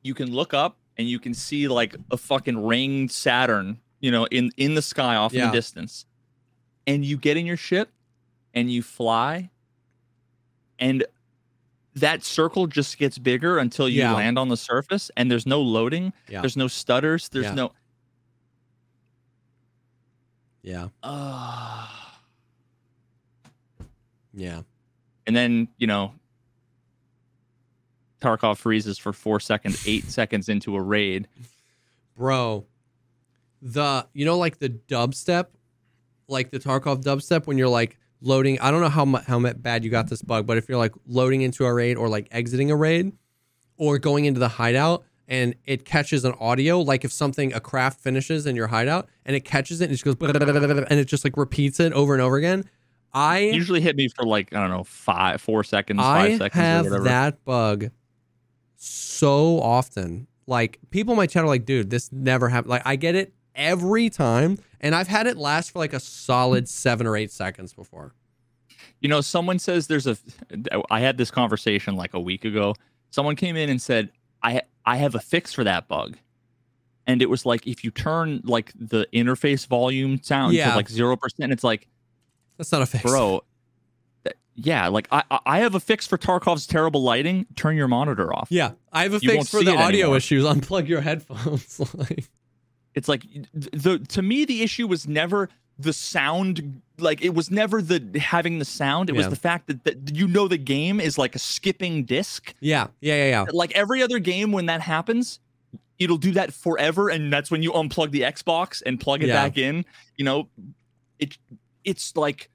You can look up and you can see like a fucking ringed Saturn, you know, in in the sky off in the distance. And you get in your ship and you fly and that circle just gets bigger until you Yeah. land on the surface and there's no loading Yeah. there's no stutters there's Yeah. no Yeah. uh, *sighs* Yeah. and then you know tarkov freezes for four seconds eight *laughs* seconds into a raid Bro. The you know like the dubstep, like the Tarkov dubstep when you're like loading, I don't know how mu- how bad you got this bug, but if you're like loading into a raid or like exiting a raid or going into the hideout and it catches an audio like if something a craft finishes in your hideout and it catches it and it just goes *laughs* and it just like repeats it over and over again. I usually hit me for like i don't know five four seconds I five seconds have or whatever that bug so often. Like people in my chat are like, dude, this never happened. Like I get it every time, and I've had it last for like a solid seven or eight seconds before. you know someone says there's a i had this conversation like a week ago someone came in and said i i have a fix for that bug and it was like if you turn like the interface volume sound Yeah. to like 0% it's like That's not a fix, bro that- yeah like I, I- I have a fix for tarkov's terrible lighting turn your monitor off Yeah, I have a You fix for the audio anymore. issues. Unplug *laughs* your headphones. *laughs* like, it's like the to me the issue was never the sound like it was never the having the sound it was the fact that, that you know the game is like a skipping disc yeah, yeah, yeah, yeah. like every other game when that happens it'll do that forever and that's when you unplug the xbox and plug it Yeah. back in you know it it's like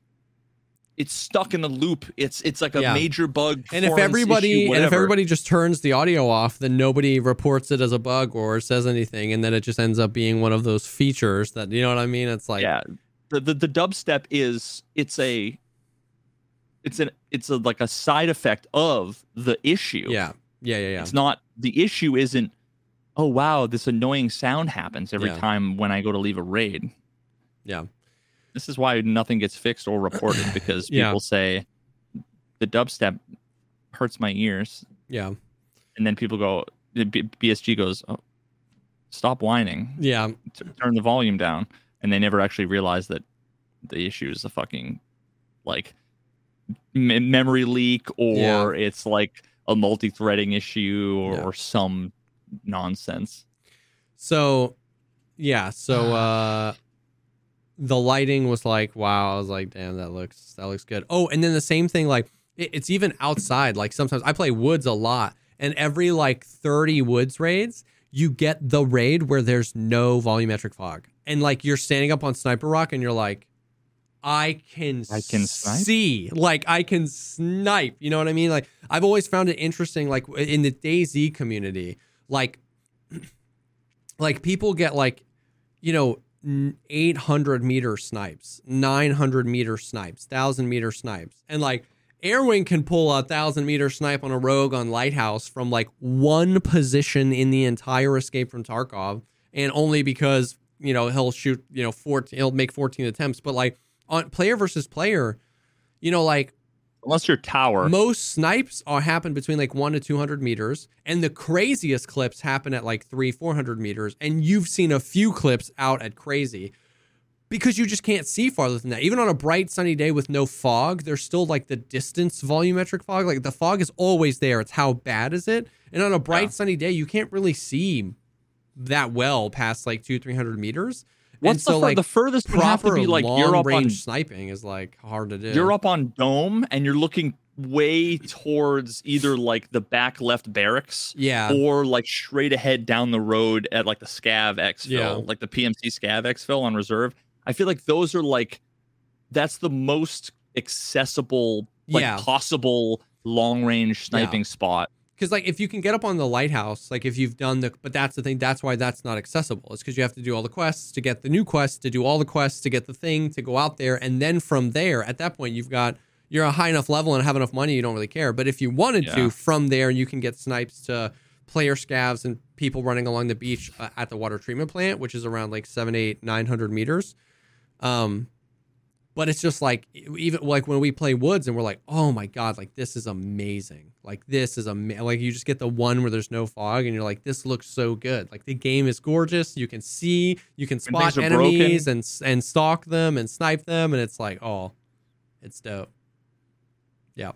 it's stuck in the loop it's it's like a Yeah. major bug And if everybody issue, and if everybody just turns the audio off, then nobody reports it as a bug or says anything, and then it just ends up being one of those features that you know what I mean. It's like, yeah the, the the dubstep is it's a it's an it's a like a side effect of the issue yeah, yeah, yeah, yeah. it's not the issue isn't oh wow this annoying sound happens every Yeah. time when i go to leave a raid Yeah. This is why nothing gets fixed or reported *coughs* because Yeah. people say the dubstep hurts my ears, Yeah. and then people go, BSG goes, oh, stop whining, Yeah. turn the volume down, and they never actually realize that the issue is a fucking like m- memory leak or it's like a multi-threading issue or, Yeah. or some nonsense. So, yeah. So, uh, the lighting was like, wow. I was like, damn, that looks that looks good. Oh, and then the same thing, like it, it's even outside. Like sometimes I play woods a lot, and every like thirty woods raids, you get the raid where there's no volumetric fog, and like you're standing up on Sniper Rock, and you're like. I can, I can snipe? see, like I can snipe. You know what I mean? Like I've always found it interesting, like in the DayZ community, like *clears throat* like people get like you know 800 meter snipes 900 meter snipes 1000 meter snipes. And like airwing can pull a 1000 meter snipe on a rogue on lighthouse from like one position in the entire escape from tarkov and only because you know he'll shoot you know 14 he'll make 14 attempts. But like on player versus player you know like Unless you're tower, most snipes are happen between like one to two hundred meters, and the craziest clips happen at like three, four hundred meters. And you've seen a few clips out at crazy because you just can't see farther than that. Even on a bright sunny day with no fog, there's still like the distance volumetric fog. Like the fog is always there. It's how bad is it? And on a bright Yeah. sunny day, you can't really see that well past like two, three hundred meters. What's so the, fur- like the furthest would have to proper be like long you're up range on sniping is like hard to do. you're up on dome and you're looking way towards either like the back left barracks yeah, or like straight ahead down the road at like the scav exfil Yeah. like the pmc scav exfil on reserve i feel like those are like that's the most accessible like Yeah. possible long range sniping spot because like if you can get up on the lighthouse like if you've done the but that's the thing that's why that's not accessible it's because you have to do all the quests to get the new quests to do all the quests to get the thing to go out there and then from there at that point you've got you're a high enough level and have enough money you don't really care but if you wanted Yeah. to from there you can get snipes to player scavs and people running along the beach uh, at the water treatment plant which is around like seven eight nine hundred meters um but it's just like even like when we play woods and we're like oh my god like this is amazing. Like this is ama- like you just get the one where there's no fog and you're like this looks so good. Like the game is gorgeous. You can see you can spot enemies and and stalk them and snipe them and it's like oh it's dope. Yeah.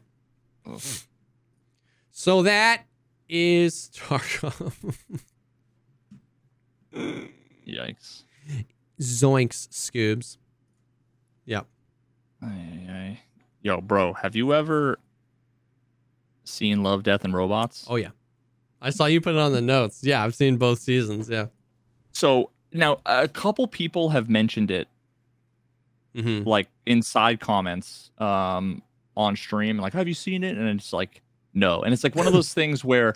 So that is *laughs* Tarkov. Yikes. Zoinks scoobs yep Ay, ay, ay. yo bro have you ever seen love death and robots Oh yeah, I saw you put it on the notes. Yeah, I've seen both seasons. Yeah. so now a couple people have mentioned it Mm-hmm. like inside comments um on stream like have you seen it and it's like no and it's like one of those *laughs* things where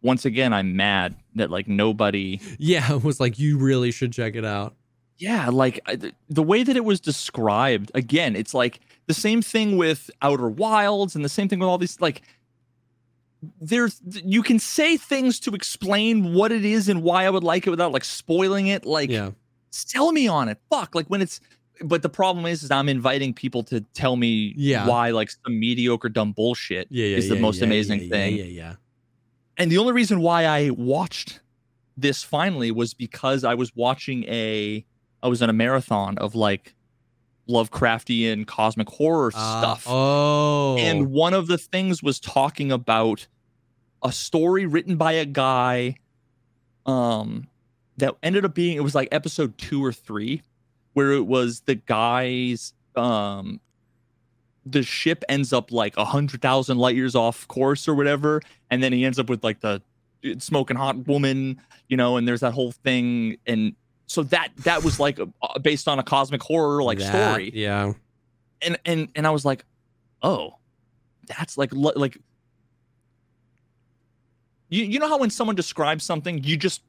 once again i'm mad that like nobody Yeah, it *laughs* was like you really should check it out. Yeah like uh, the- the way that it was described again it's like the same thing with outer wilds and the same thing with all these like there's you can say things to explain what it is and why i would like it without like spoiling it like yeah, sell me on it. Fuck. Like when it's but the problem is is I'm inviting people to tell me Yeah. why like some mediocre dumb bullshit yeah, yeah. is the yeah, most amazing yeah, thing. Yeah, yeah, And the only reason why I watched this finally was because I was watching a I was in a marathon of like Lovecraftian cosmic horror yeah. stuff. Uh, oh, And one of the things was talking about a story written by a guy um that ended up being it was like episode 2 or 3 where it was the guy's um the ship ends up like a hundred thousand light years off course or whatever, and then he ends up with like the smoking hot woman, you know, and there's that whole thing, and so that that was like a, based on a cosmic horror like That- story, Yeah, and and and I was like, oh, that's like like you you know how when someone describes something, you just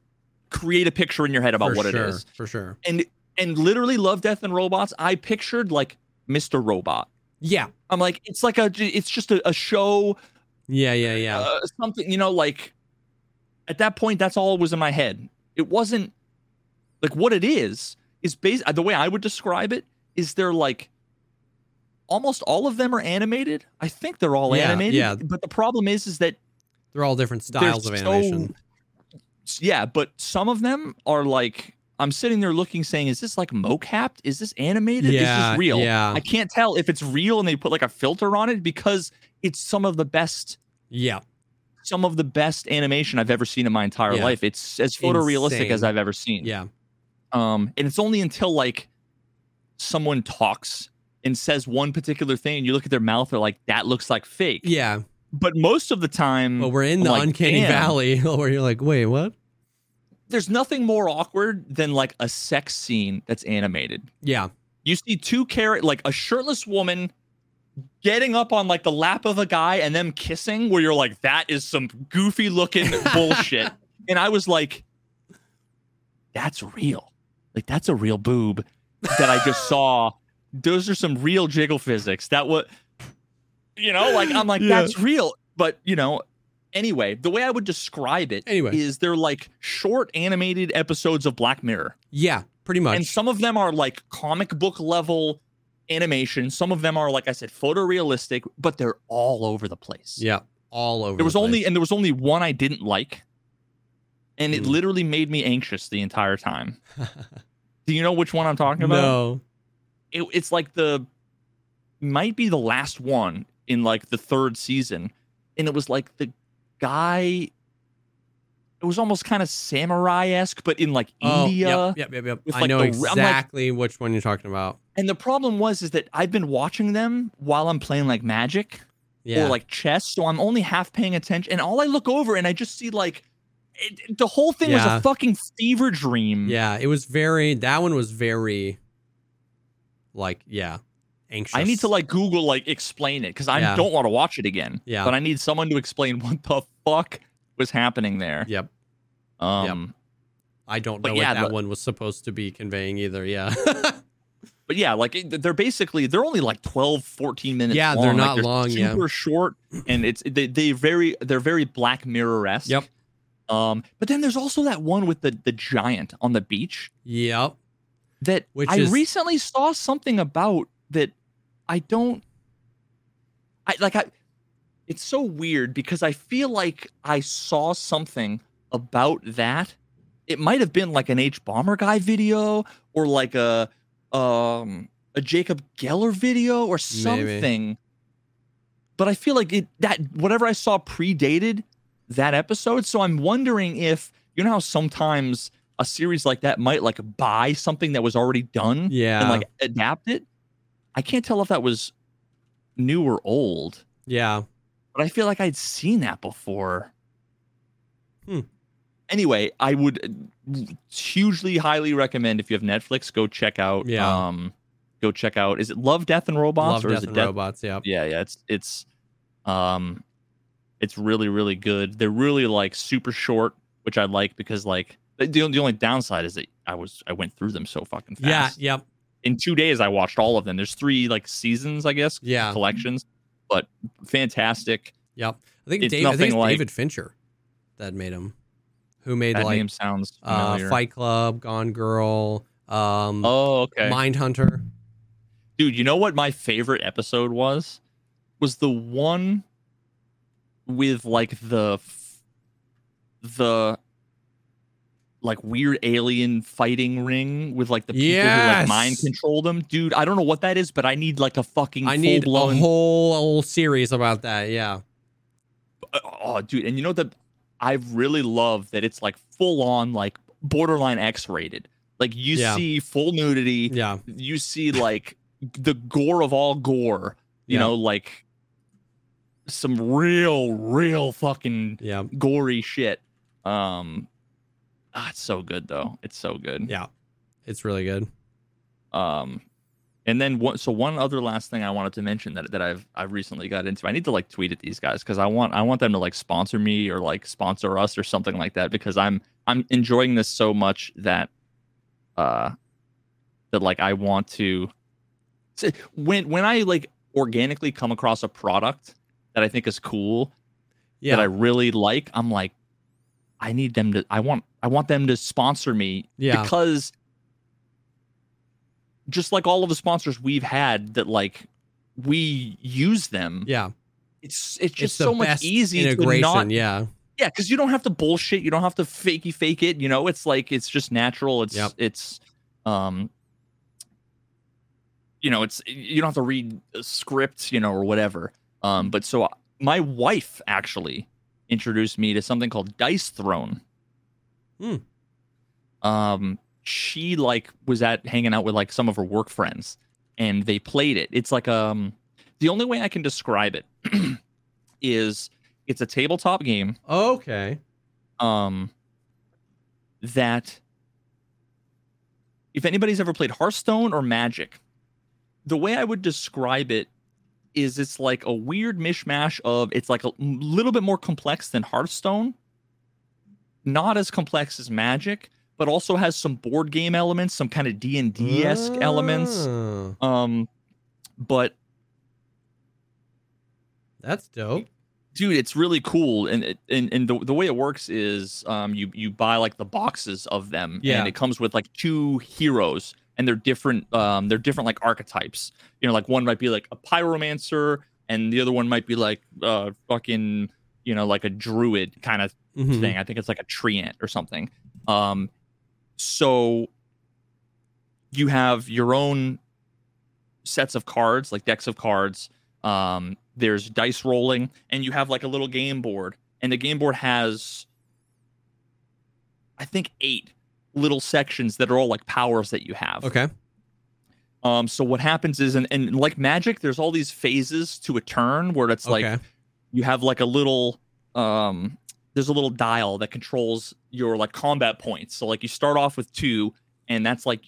create a picture in your head about for what sure, it is, for sure. and and literally love death and robots. I pictured like Mr. Robot. Yeah, I'm like, it's like a, it's just a, a show, yeah, yeah, yeah. uh, something, you know, like at that point, that's all was in my head. It wasn't like what it is is based the way I would describe it is they're like almost all of them are animated. I think they're all Yeah, animated. yeah. But the problem is is that They're all different styles of so- animation. yeah, but some of them are like I'm sitting there looking, saying, "Is this like mocapped? Is this animated? is this real?" yeah. I can't tell if it's real and they put like a filter on it because it's some of the best, Yeah. some of the best animation I've ever seen in my entire Yeah. life. It's as photorealistic as I've ever seen. Yeah. Um, and it's only until like someone talks and says one particular thing, and you look at their mouth, they're like, "That looks like fake." Yeah. But most of the time, But we're in I'm the like, uncanny "Damn." valley *laughs* where you're like, wait, what? there's nothing more awkward than like a sex scene that's animated. Yeah. You see two carrot like a shirtless woman getting up on like the lap of a guy and them kissing where you're like that is some goofy looking *laughs* bullshit. And I was like that's real. Like that's a real boob that I just saw. Those are some real jiggle physics. That what you know, like I'm like Yeah. that's real. But, you know, anyway, the way I would describe it Anyway. is they're like short animated episodes of Black Mirror. Yeah. Pretty much. And some of them are like comic book level animation. Some of them are, like I said, photorealistic, but they're all over the place. yeah. All over. There was the only, and there was only one I didn't like. And it Hmm. literally made me anxious the entire time. *laughs* Do you know which one I'm talking about? no. It, it's like the, might be the last one in like the third season. And it was like the guy, it was almost kind of samurai esque, but in like Oh, India. Yep. Yep. Yep. yep. I like, know the- I'm like- exactly which one you're talking about. And the problem was is that I've been watching them while I'm playing like Magic Yeah. or like chess, so I'm only half paying attention. And all I look over and I just see like it, the whole thing was a fucking fever dream. yeah. It was very. That one was very. Like yeah, anxious. I need to like Google like explain it because I Yeah. don't want to watch it again. Yeah. But I need someone to explain what the fuck was happening there. Yep. Um. I don't know yeah, what that the- one was supposed to be conveying either. Yeah. *laughs* But yeah, like they're basically they're only like 12, 14 minutes. Yeah, long. they're Like, not long, yeah. Super short, and it's they they very they're very Black Mirror esque. Yep. Um, but then there's also that one with the the giant on the beach yep. that Which I is- recently saw something about that I don't I like I it's so weird because I feel like I saw something about that. It might have been like an Hbomberguy video or like a um a Jacob Geller video or something. But I feel like it that whatever I saw predated that episode. So I'm wondering if you know how sometimes a series like that might like buy something that was already done Yeah. and like adapt it. I can't tell if that was new or old, yeah. but I feel like I'd seen that before. Hmm. Anyway, I would hugely highly recommend if you have Netflix, go check out. Yeah. Um, go check out. Is it Love, Death, and Robots, Love or Death is it and Death? Robots. Yeah. Yeah, yeah. It's it's, um, it's really really good. They're really like super short, which I like because like the the only downside is that I was I went through them so fucking fast. Yeah. Yep. In two days, I watched all of them. There's three like seasons, I guess, Yeah. collections, but fantastic. Yep. I think It's Dave, I think like- David Fincher that made him. Who made That like name sounds uh. Fight Club, Gone Girl, um, oh, okay. Mindhunter. Dude, you know what my favorite episode was? Was the one with like the the like weird alien fighting ring with like the people who like Yes! mind control them. Dude, I don't know what that is, but I need like a fucking I need a whole, whole series about that. Yeah. Uh, oh dude, and you know that I really love that it's like full on like borderline X rated. Like you Yeah. see full nudity, Yeah. you see like the gore of all gore, you Yeah. know, like some real, real fucking Yeah. gory shit. Um, ah, it's so good though. It's so good. Yeah. It's really good. Um, and then one, so one other last thing I wanted to mention that that I've I've recently got into. I need to like tweet at these guys because I want I want them to like sponsor me or like sponsor us or something like that because I'm I'm enjoying this so much that uh that like I want to when when I like organically come across a product that I think is cool Yeah. that I really like, I'm like, I need them to. I want. I want them to sponsor me Yeah. because just like all of the sponsors we've had that like we use them. Yeah. It's it's It's just the so much easy to not yeah. yeah because you don't have to bullshit you don't have to fakey fake it you know it's like it's just natural it's Yep. it's um you know it's you don't have to read scripts, you know or whatever um but so my wife actually introduced me to something called dice throne Hmm. um she like was at hanging out with like some of her work friends and they played it it's like um the only way i can describe it *clears throat* is it's a tabletop game Okay. um that if anybody's ever played Hearthstone or Magic, the way I would describe it is it's like a weird mishmash of it's like a little bit more complex than Hearthstone, not as complex as Magic, but also has some board game elements, some kind of D and D esque elements. Oh, Um, but That's dope. dude it's really cool and it- and, and the, the way it works is um you you buy like the boxes of them Yeah. and it comes with like two heroes and they're different um they're different like archetypes you know like one might be like a pyromancer and the other one might be like uh fucking you know like a druid kind of Mhm. thing. I think it's like a treant or something. Um, so you have your own sets of cards, like decks of cards. Um, there's dice rolling, and you have like a little game board, and the game board has, I think, eight little sections that are all like powers that you have. Okay. Um, so what happens is, and, and like magic, there's all these phases to a turn where it's like you have like a little um there's a little dial that controls your like combat points so like you start off with two and that's like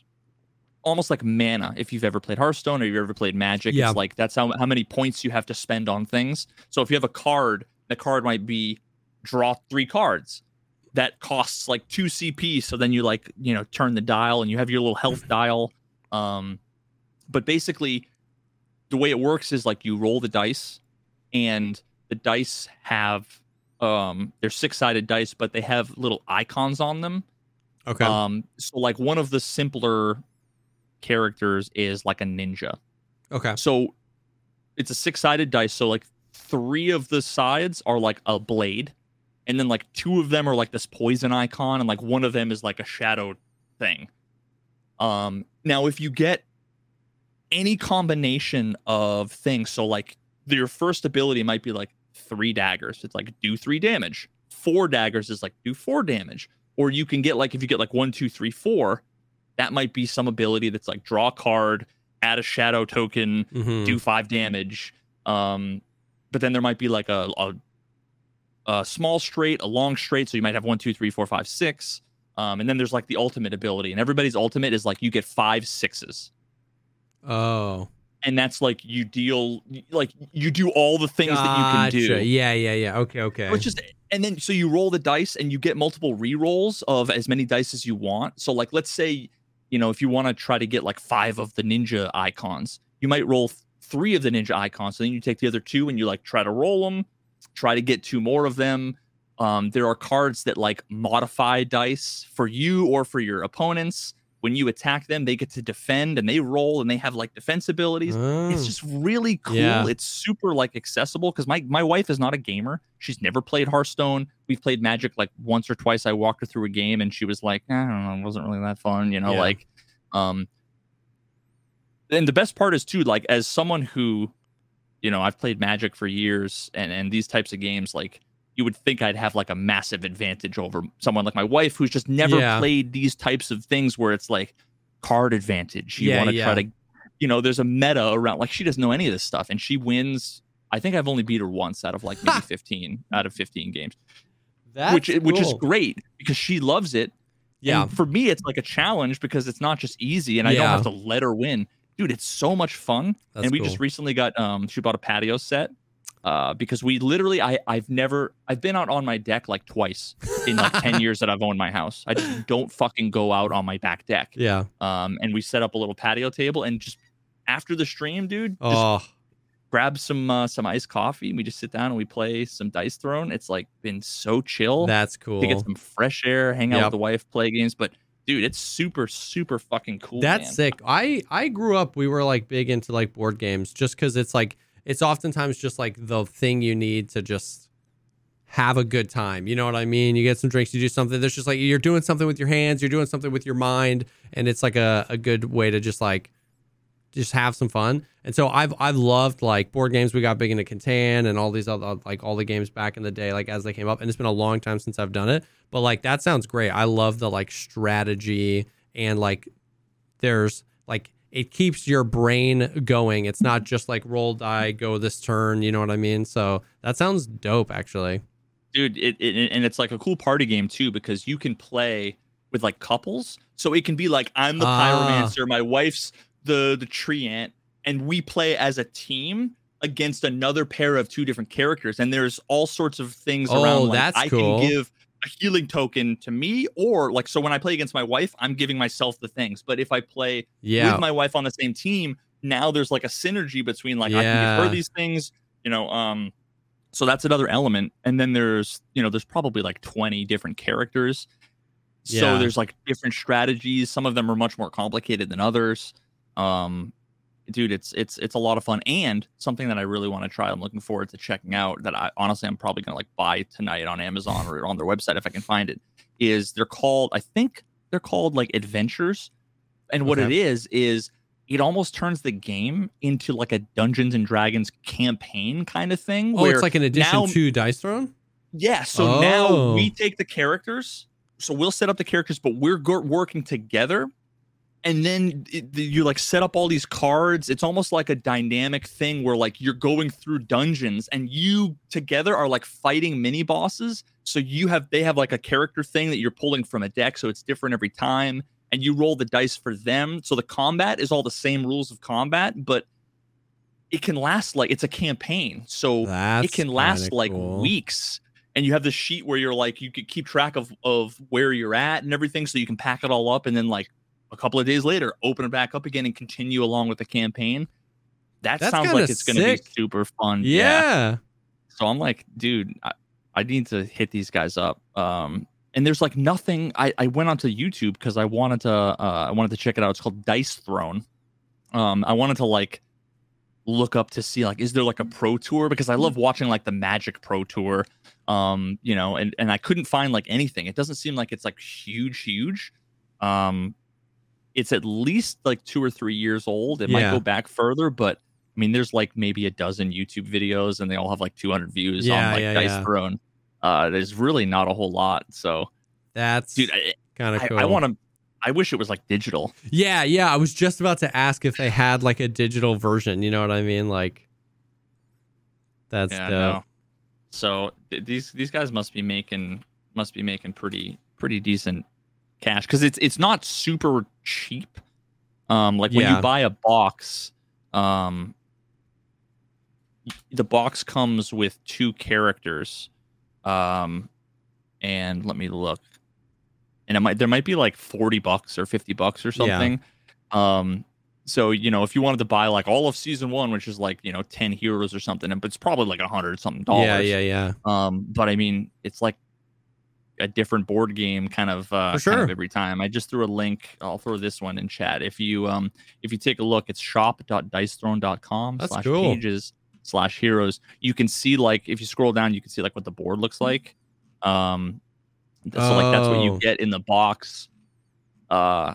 almost like mana if you've ever played hearthstone or you've ever played magic Yeah. it's like that's how, how many points you have to spend on things so if you have a card the card might be draw three cards that costs like two cp so then you like you know turn the dial and you have your little health *laughs* dial um but basically the way it works is like you roll the dice and the dice have um they're six-sided dice but they have little icons on them Okay. um so like one of the simpler characters is like a ninja okay. so it's a six-sided dice so like three of the sides are like a blade and then like two of them are like this poison icon and like one of them is like a shadow thing um now if you get any combination of things so like your first ability might be like three daggers it's like do three damage four daggers is like do four damage or you can get like if you get like one two three four that might be some ability that's like draw a card add a shadow token Mhm. do five damage. Um, but then there might be like a, a a small straight, a long straight. So you might have one, two, three, four, five, six. Um, and then there's like the ultimate ability, and everybody's ultimate is like you get five sixes, Oh. and that's like you deal like you do all the things that you can do. Yeah. Yeah. Yeah. Okay. Okay. Which is and then so you roll the dice and you get multiple re-rolls of as many dice as you want. So like let's say, you know, if you want to try to get like five of the ninja icons, you might roll three of the ninja icons. So then you take the other two and you like try to roll them, try to get two more of them. Um, there are cards that like modify dice for you or for your opponents. When you attack them, they get to defend and they roll and they have like defense abilities Oh. it's just really cool. Yeah. It's super like accessible because my my wife is not a gamer. She's never played Hearthstone. We've played Magic like once or twice. I walked her through a game and she was like, I don't know, it wasn't really that fun, you know, Yeah. like um and the best part is too, like as someone who, you know, I've played Magic for years and and these types of games, like you would think I'd have like a massive advantage over someone like my wife who's just never Yeah. played these types of things where it's like card advantage. You Yeah, want to yeah. try to you know, there's a meta around like she doesn't know any of this stuff and she wins. I think I've only beat her once out of like maybe 15 out of 15 games, That's which which is great because she loves it. Yeah. And for me, it's like a challenge because it's not just easy and I don't have to let her win. Dude, it's so much fun. That's and we cool. just recently got um she bought a patio set. Uh, because we literally I I've never I've been out on my deck like twice in like 10 *laughs* years that I've owned my house. I just don't fucking go out on my back deck. Yeah. Um and we set up a little patio table and just after the stream, dude, just Oh. grab some uh, some iced coffee and we just sit down and we play some dice throne. It's like been so chill That's cool. to get some fresh air, hang out Yep. with the wife, play games. But dude, it's super super fucking cool. That's man. sick. I I grew up. We were like big into like board games, just because it's like it's oftentimes just like the thing you need to just have a good time. You know what I mean? You get some drinks, you do something. There's just like you're doing something with your hands, you're doing something with your mind, and it's like a, a good way to just like just have some fun. And so I've I've loved like board games. We got big into Catan and all these other like all the games back in the day, like as they came up. And it's been a long time since I've done it. But like that sounds great. I love the like strategy and like there's like it keeps your brain going. It's not just like roll die, go this turn. You know what I mean? So that sounds dope, actually. dude it, it and it's like a cool party game too because you can play with like couples so it can be like i'm the Ah. pyromancer my wife's the the treant and we play as a team against another pair of two different characters. And there's all sorts of things Oh, around like that's i cool. can give a healing token to me or like so when i play against my wife i'm giving myself the things. But if i play Yeah. with my wife on the same team now there's like a synergy between like i can give her these things you know um so that's another element. And then there's you know there's probably like 20 different characters. Yeah. so there's like different strategies. Some of them are much more complicated than others um dude it's it's it's a lot of fun and something that i really want to try i'm looking forward to checking out that i honestly i'm probably gonna like buy tonight on amazon or on their website if i can find it is they're called i think they're called like adventures and what it Okay. is is it almost turns the game into like a dungeons and dragons campaign kind of thing oh, where it's like an addition now- to Dice Throne. yeah, so now Oh. we take the characters. So we'll set up the characters, but we're go- working together. And then it, you like set up all these cards. It's almost like a dynamic thing where like you're going through dungeons and you together are like fighting mini bosses. So you have they have like a character thing that you're pulling from a deck, so it's different every time. And you roll the dice for them. So the combat is all the same rules of combat, but it can last like it's a campaign. So That's it can last like cool. weeks and you have this sheet where you're like you could keep track of of where you're at and everything so you can pack it all up and then like a couple of days later open it back up again and continue along with the campaign that That's sounds like it's going to be super fun Yeah. so i'm like dude I, I need to hit these guys up um and there's like nothing i i went onto youtube because i wanted to uh i wanted to check it out. It's called dice throne. Um i wanted to like look up to see like is there like a pro tour? Because i love watching like the magic pro tour um you know and and i couldn't find like anything. It doesn't seem like it's like huge huge. Um it's at least like two or three years old it might go back further but i mean there's like maybe a dozen youtube videos and they all have like 200 views Yeah, on like yeah, dice yeah. throne uh there's really not a whole lot so That's dude i, kind of I, cool. I want to i wish it was like digital Yeah, yeah. I was just about to ask if they had like a digital version. You know what I mean? Like, that's yeah no. so th- these these guys must be making must be making pretty pretty decent cash because it's it's not super cheap um like when Yeah. you buy a box um the box comes with two characters um and let me look and it might there might be like 40 bucks or 50 bucks or Yeah. something um so you know if you wanted to buy like all of season one which is like you know 10 heroes or something and but it's probably like a hundred something dollars Yeah, yeah, yeah. um but i mean it's like a different board game kind of uh For kind of every time i just threw a link i'll throw this one in chat if you um if you take a look it's shop.dicethrone.com slash cool. pages slash heroes. you can see like if you scroll down you can see like what the board looks like um so like that's what Oh. you get in the box uh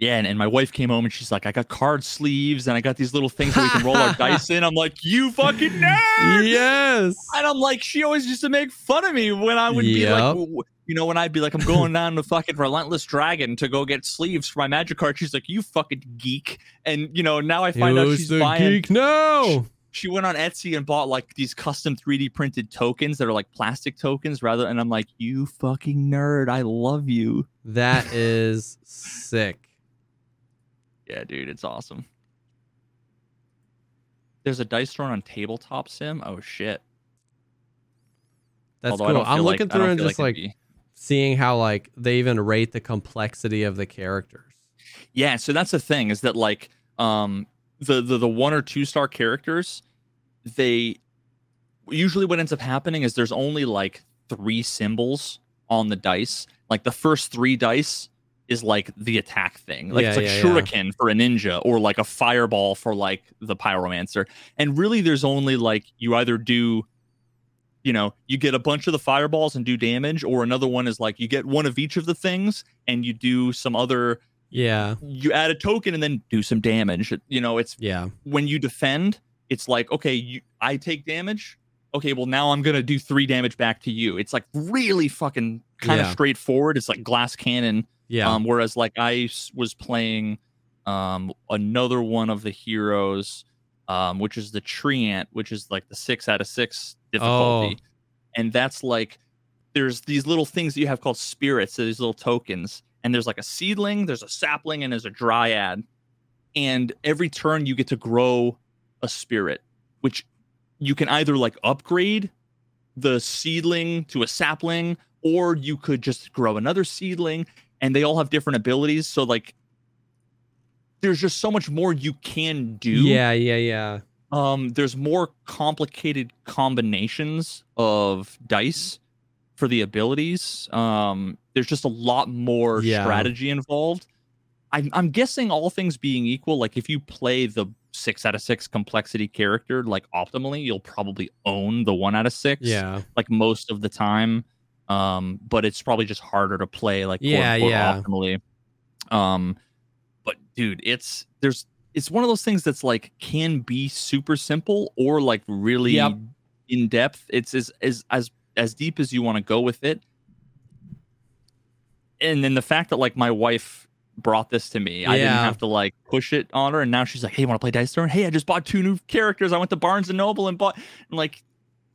yeah, and, and my wife came home and she's like, I got card sleeves and I got these little things that we can roll our dice in. I'm like, you fucking *laughs* nerd! Yes. And I'm like, she always used to make fun of me when I would be like, Yep. w- w- you know, when I'd be like, I'm going down to fucking Relentless Dragon to go get sleeves for my magic card. She's like, you fucking geek. And, you know, now I find out she's buying, geek? No. she went on Etsy and bought like these custom 3D printed tokens that are like plastic tokens rather. And I'm like, you fucking nerd. I love you. That is sick. Yeah, dude, it's awesome. There's a dice throne on tabletop sim. Oh shit. That's Although cool. I'm looking like, through and just like, like seeing how like they even rate the complexity of the characters. Yeah, so that's the thing is that like um the the, the one or two star characters, they usually what ends up happening is there's only like three symbols on the dice. Like the first three dice is like the attack thing. Like Yeah, it's like yeah, yeah. shuriken for a ninja or like a fireball for like the pyromancer. And really there's only like you either do you know, you get a bunch of the fireballs and do damage or another one is like you get one of each of the things and you do some other Yeah. you add a token and then do some damage. You know, it's Yeah. when you defend, it's like, okay, you, I take damage. Okay, well now I'm gonna do three damage back to you. It's like really fucking kind of Yeah. straightforward. It's like glass cannon. Yeah. Um, whereas like I was playing um another one of the heroes, um, which is the Treant, which is like the six out of six difficulty, Oh. and that's like there's these little things that you have called spirits, so these little tokens, and there's like a seedling, there's a sapling, and there's a dryad, and every turn you get to grow a spirit, which you can either like upgrade the seedling to a sapling, or you could just grow another seedling, and they all have different abilities. So like, there's just so much more you can do yeah. Yeah. Yeah. um there's more complicated combinations of dice for the abilities um there's just a lot more Yeah. strategy involved I'm, I'm guessing all things being equal like if you play the six out of six complexity character like optimally you'll probably own the one out of six Yeah. like most of the time um but it's probably just harder to play like Yeah, unquote, yeah. optimally um but dude it's there's it's one of those things that's like can be super simple or like really Yep. in depth it's as as as as deep as you want to go with it and then the fact that like my wife brought this to me i didn't have to like push it on her and now she's like hey you want to play dice throne hey i just bought two new characters i went to barnes and noble and bought and like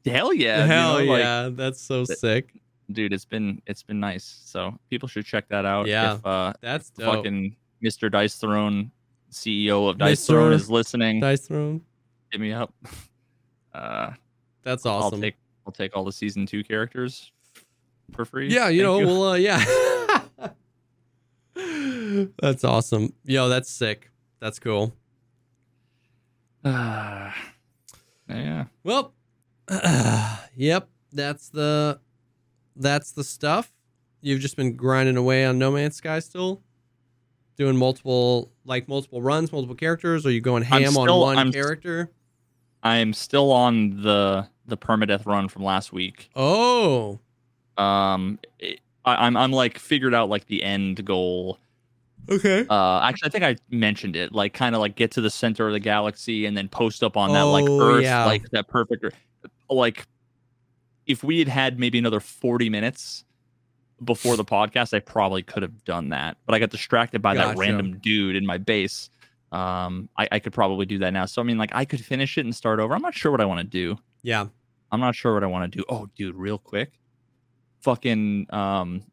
hell yeah you Hell know, like, yeah. That's so sick. Dude it's been it's been nice so people should check that out Yeah. if uh That's dope. fucking mr dice throne ceo of dice Mr. throne is listening Dice Throne. hit me up *laughs* uh That's awesome. i'll take i'll take all the season two characters for free Yeah, you Thank know, well, uh, *laughs* yeah. that's awesome. Yo, that's sick. That's cool. Ah, *sighs* yeah Well, *clears throat* yep, that's the that's the stuff. You've just been grinding away on No Man's Sky still, doing multiple like multiple runs, multiple characters. Or are you going I'm ham on one I'm- character? i'm still on the the permadeath run from last week Oh, um it, I, i'm i'm like figured out like the end goal okay. uh actually i think i mentioned it like kind of like get to the center of the galaxy and then post up on that like Oh, earth yeah. like that perfect like if we had had maybe another 40 minutes before the *sighs* podcast i probably could have done that but i got distracted by that random dude in my base. Um I, I could probably do that now. So i mean like i could finish it and start over. I'm not sure what i want to do. Yeah. i'm not sure what i want to do. Oh dude real quick. Fucking um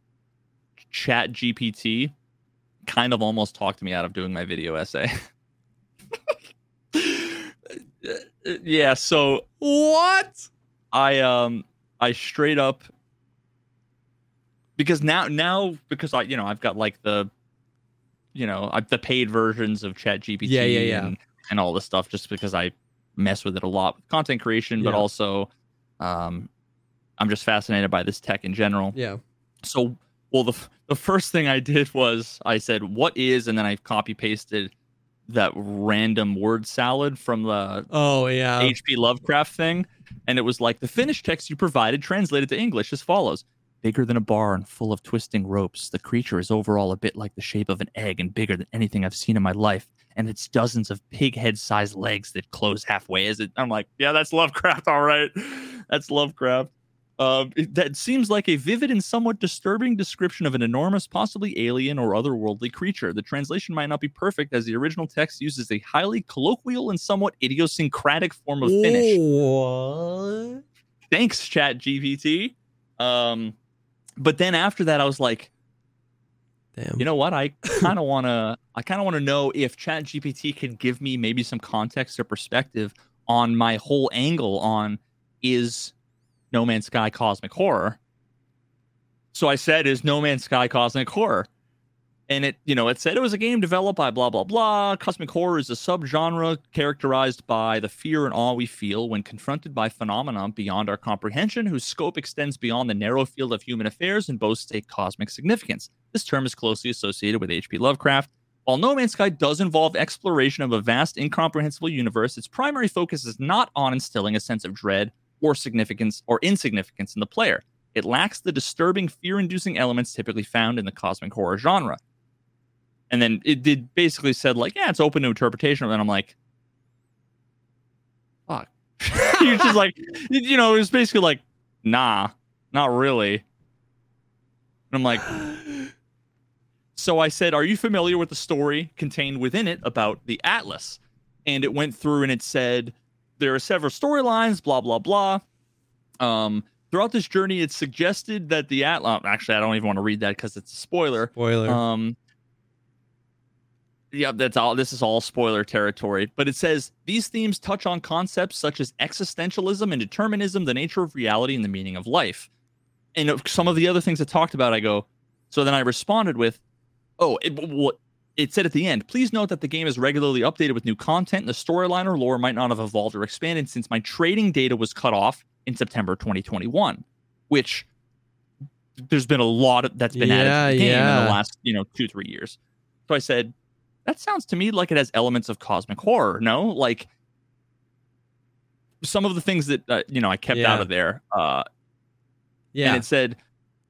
chat gpt kind of almost talked me out of doing my video essay. *laughs* Yeah so What? i um i straight up because now now because i you know i've got like the you know I, the paid versions of chat gpt Yeah, yeah, yeah. and, and all this stuff just because i mess with it a lot with content creation but Yeah. also um i'm just fascinated by this tech in general Yeah. so well the, the first thing i did was i said what is and then i copy pasted that random word salad from the Oh yeah. hp lovecraft thing and it was like the Finnish text you provided translated to english as follows. Bigger than a barn full of twisting ropes the creature is overall a bit like the shape of an egg and bigger than anything i've seen in my life. And it's dozens of pig head sized legs that close halfway as it i'm like yeah that's lovecraft all right. *laughs* That's lovecraft uh, it- that seems like a vivid and somewhat disturbing description of an enormous, possibly alien or otherworldly creature. The translation might not be perfect, as the original text uses a highly colloquial and somewhat idiosyncratic form of Finnish. What? Thanks, Chat GPT. Um, but then after that, I was like, Damn. you know what? I *laughs* kind of want to. I kind of want to know if Chat GPT can give me maybe some context or perspective on my whole angle on is No Man's Sky cosmic horror. So I said, "Is No Man's Sky cosmic horror?" and it you know it said it was a game developed by blah blah blah cosmic horror is a subgenre characterized by the fear and awe we feel when confronted by phenomena beyond our comprehension whose scope extends beyond the narrow field of human affairs and boasts a cosmic significance this term is closely associated with hp lovecraft while no man's sky does involve exploration of a vast incomprehensible universe its primary focus is not on instilling a sense of dread or significance or insignificance in the player it lacks the disturbing fear inducing elements typically found in the cosmic horror genre and then it did basically said like, yeah, it's open to interpretation. And then I'm like, fuck. *laughs* You're just like, you know, it was basically like, nah, not really. And I'm like, *gasps* so I said, are you familiar with the story contained within it about the Atlas? And it went through and it said there are several storylines, blah blah blah. Um, throughout this journey, it's suggested that the Atlas. Actually, I don't even want to read that because it's a spoiler. Spoiler. Um, yeah, that's all. This is all spoiler territory. But it says these themes touch on concepts such as existentialism and determinism, the nature of reality, and the meaning of life. And some of the other things it talked about, I go. So then I responded with, "Oh, it, well, it said at the end, please note that the game is regularly updated with new content. The storyline or lore might not have evolved or expanded since my training data was cut off in September 2021, which there's been a lot of, that's been Yeah, added to the game in the last, you know, two, three years. So I said, that sounds to me like it has elements of cosmic horror. No, like some of the things that uh, you know I kept Yeah. out of there. Uh, yeah. and it said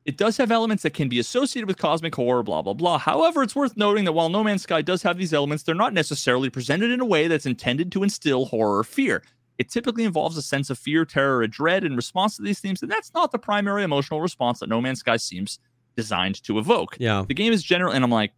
it does have elements that can be associated with cosmic horror, blah blah blah. However, it's worth noting that while No Man's Sky does have these elements, they're not necessarily presented in a way that's intended to instill horror or fear. It typically involves a sense of fear, terror, or dread in response to these themes, and that's not the primary emotional response that No Man's Sky seems designed to evoke. yeah. The game is general, and I'm like,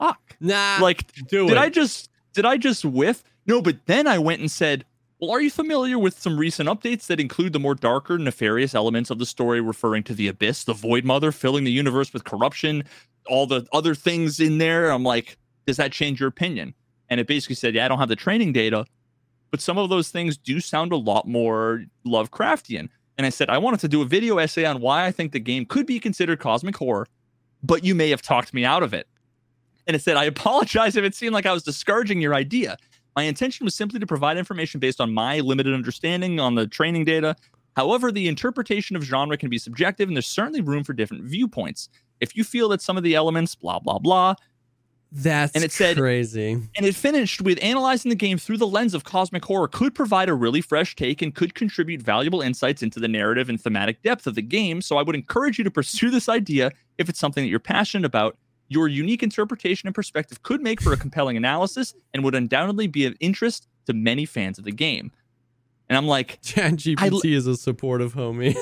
fuck. Nah. Like, did it. I just did I just whiff? No, but then I went and said, "Well, are you familiar with some recent updates that include the more darker, nefarious elements of the story, referring to the abyss, the Void Mother, filling the universe with corruption, all the other things in there?" I'm like, "Does that change your opinion?" And it basically said, "Yeah, I don't have the training data, but some of those things do sound a lot more Lovecraftian." And I said, "I wanted to do a video essay on why I think the game could be considered cosmic horror, but you may have talked me out of it." And it said, I apologize if it seemed like I was discouraging your idea. My intention was simply to provide information based on my limited understanding on the training data. However, the interpretation of genre can be subjective, and there's certainly room for different viewpoints. If you feel that some of the elements, blah, blah, blah, That's and it said- crazy. and it finished with analyzing the game through the lens of cosmic horror could provide a really fresh take and could contribute valuable insights into the narrative and thematic depth of the game. So I would encourage you to pursue this idea if it's something that you're passionate about. Your unique interpretation and perspective could make for a compelling analysis and would undoubtedly be of interest to many fans of the game. And I'm like, ChatGPT is a supportive homie.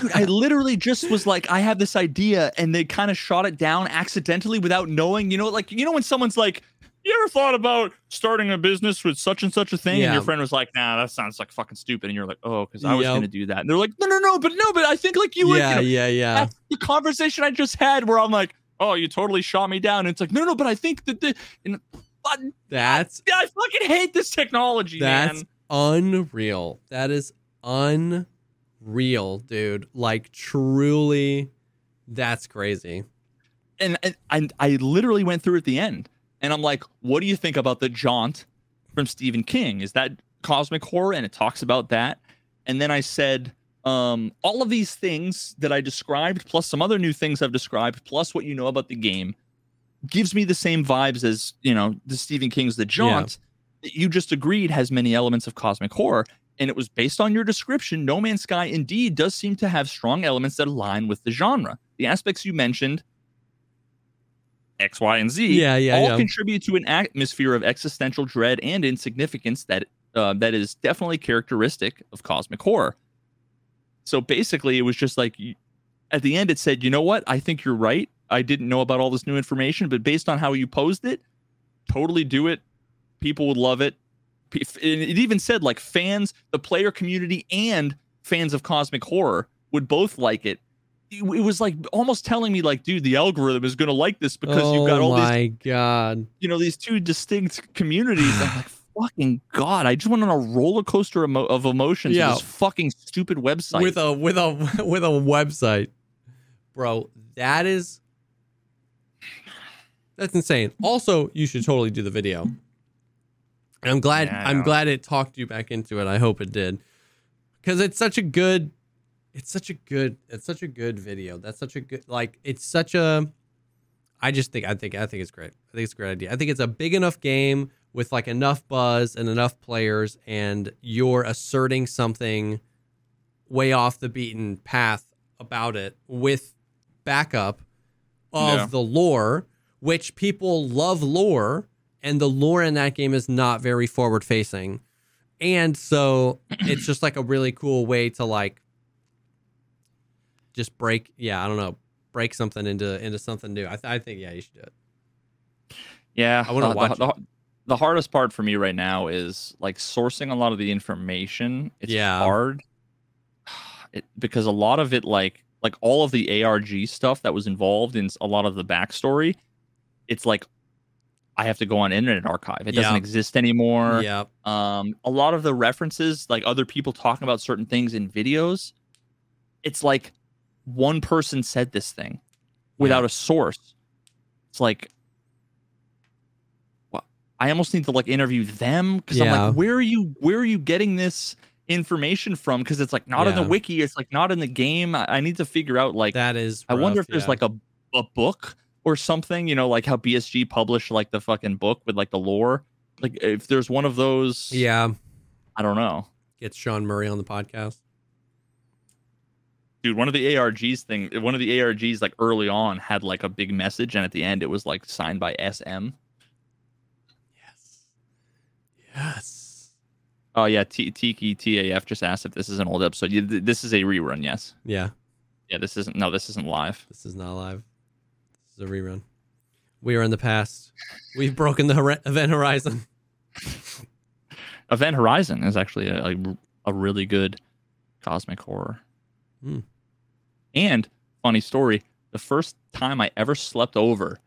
dude, I literally just was like, I have this idea, and they kind of shot it down accidentally without knowing. You know, like you know when someone's like, "You ever thought about starting a business with such and such a thing?" And your friend was like, "Nah, that sounds like fucking stupid," and you're like, "Oh, because I was Yep. to do that." And they're like, "No, no, no, but no, but I think like you would." yeah, you know, yeah, yeah. That's the conversation I just had where I'm like, "Oh, you totally shot me down." And it's like, "No, no, but I think that the." And, but, That's yeah, I fucking hate this technology, That's man. unreal. That is unreal, dude. Like truly, that's crazy. and and I, I literally went through at the end and i'm like what do you think about the jaunt from stephen king is that cosmic horror and it talks about that and then i said um, all of these things that i described plus some other new things i've described plus what you know about the game gives me the same vibes as you know the stephen king's the jaunt that you just agreed has many elements of cosmic horror and it was based on your description no man's sky indeed does seem to have strong elements that align with the genre the aspects you mentioned X, Y, and Z Yeah, yeah, all yeah. contribute to an atmosphere of existential dread and insignificance that uh, that is definitely characteristic of cosmic horror. So basically, it was just like at the end, it said, "You know what? I think you're right. I didn't know about all this new information, but based on how you posed it, totally do it. People would love it. P- f- and It even said like fans, the player community, and fans of cosmic horror would both like it. It was like almost telling me like, dude, the algorithm is going to like this because oh you've got oh all these my god. you know these two distinct communities. I'm like, fucking god! I just went on a roller coaster emo- of emotions. Yeah. Yeah. This fucking stupid website. With a with a *laughs* with a website. Bro, that is That's insane. Also, you should totally do the video. And I'm glad Yeah, I'm glad it talked you back into it. I hope it did. Cuz it's such a good it's such a good it's such a good video. That's such a good like it's such a I just think I think I think it's great. I think it's a great idea. I think it's a big enough game with like enough buzz and enough players and you're asserting something way off the beaten path about it with backup of Yeah. the lore, which people love lore, and the lore in that game is not very forward facing. And so *clears throat* it's just like a really cool way to like just break, yeah, I don't know, break something into into something new. I, th- I think yeah, you should do it. Yeah, I wanna uh, watch the, the, the hardest part for me right now is like sourcing a lot of the information. It's Yeah. hard *sighs* it, because a lot of it, like like all of the ARG stuff that was involved in a lot of the backstory, it's like I have to go on Internet Archive. It doesn't Yeah. exist anymore. yeah, Um, a lot of the references, like other people talking about certain things in videos, it's like one person said this thing without a source. It's like, I almost need to like interview them because I'm like, where are you? Where are you getting this information from? Because it's like not in the wiki. It's like not in the game. I, I need to figure out like that is. I wonder rough, if there's like a a book or something, you know, like how BSG published like the fucking book with like the lore. Like if there's one of those, yeah. I don't know, Get Sean Murray on the podcast. dude. One of the ARGs thing, one of the ARGs like early on had like a big message, and at the end it was like signed by SM. Yes. Oh yeah, T- Tiki TAF just asked if this is an old episode. You, th- this is a rerun, yes. Yeah. Yeah, this isn't. No, this isn't live. This is not live. This is a rerun. We are in the past. We've broken the hor- event horizon. *laughs* Event Horizon is actually a, a, a really good cosmic horror. Hmm. And funny story, the first time I ever slept over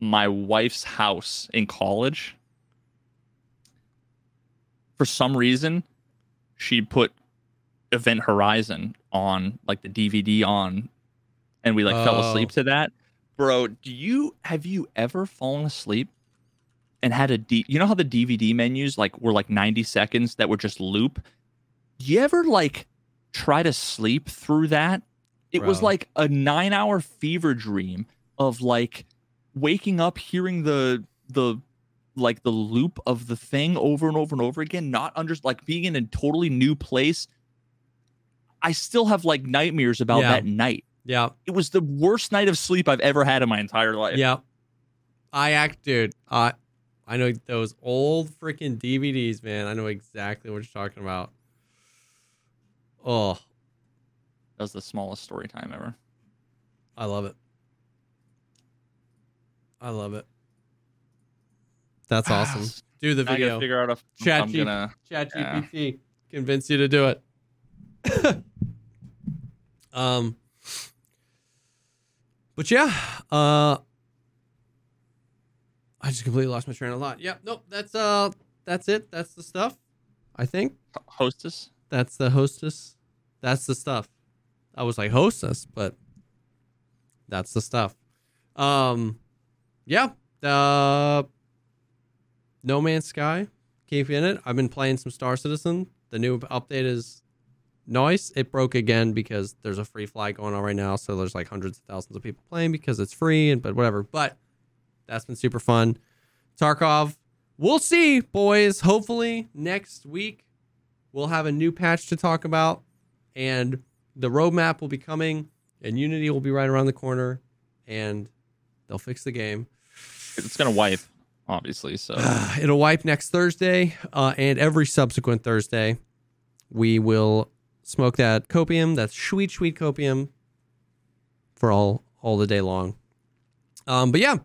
my wife's house in college, for some reason, she put Event Horizon on like the DVD on and we like fell Oh. asleep to that. Bro, do you have you ever fallen asleep and had a D you know how the DVD menus like were like 90 seconds that would just loop? Do you ever like try to sleep through that? It was like a 9-hour fever dream of like waking up hearing the the like the loop of the thing over and over and over again, not under like being in a totally new place. I still have like nightmares about Yeah. that night. Yeah. It was the worst night of sleep I've ever had in my entire life. Yeah. I act, dude. I I know those old freaking DVDs, man. I know exactly what you're talking about. Oh, That was the smallest story time ever. I love it. I love it. That's awesome. Do the Now I gotta video. figure out if Chat I'm G- gonna. Chat Yeah. GPT convince you to do it. *coughs* um, but yeah, uh, I just completely lost my train of thought. Yep, nope, that's uh, that's it. That's the stuff. I think Hostess. that's the hostess. That's the stuff. I was like hostess, but that's the stuff. Um, yeah. The No Man's Sky, keep in it. I've been playing some Star Citizen. The new update is nice. It broke again because there's a free fly going on right now, so there's like hundreds of thousands of people playing because it's free and but whatever. But that's been super fun. Tarkov, we'll see, boys. Hopefully next week we'll have a new patch to talk about, and the roadmap will be coming, and Unity will be right around the corner, and they'll fix the game. It's gonna wipe, obviously. So *sighs* It'll wipe next Thursday, uh, and every subsequent Thursday, we will smoke that copium, that sweet, sweet copium, for all all the day long. Um, but yeah,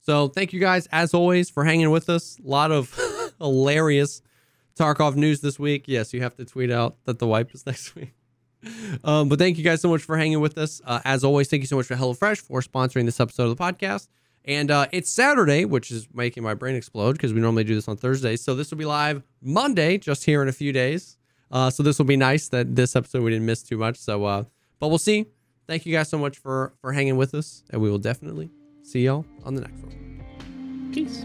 so thank you guys as always for hanging with us. A lot of *laughs* hilarious Tarkov news this week. Yes, you have to tweet out that the wipe is *laughs* next week. Um, but thank you guys so much for hanging with us. Uh, as always, thank you so much to HelloFresh for sponsoring this episode of the podcast. And uh, it's Saturday, which is making my brain explode because we normally do this on Thursdays. So this will be live Monday, just here in a few days. Uh, so this will be nice that this episode we didn't miss too much. So, uh, but we'll see. Thank you guys so much for for hanging with us, and we will definitely see y'all on the next one. Peace.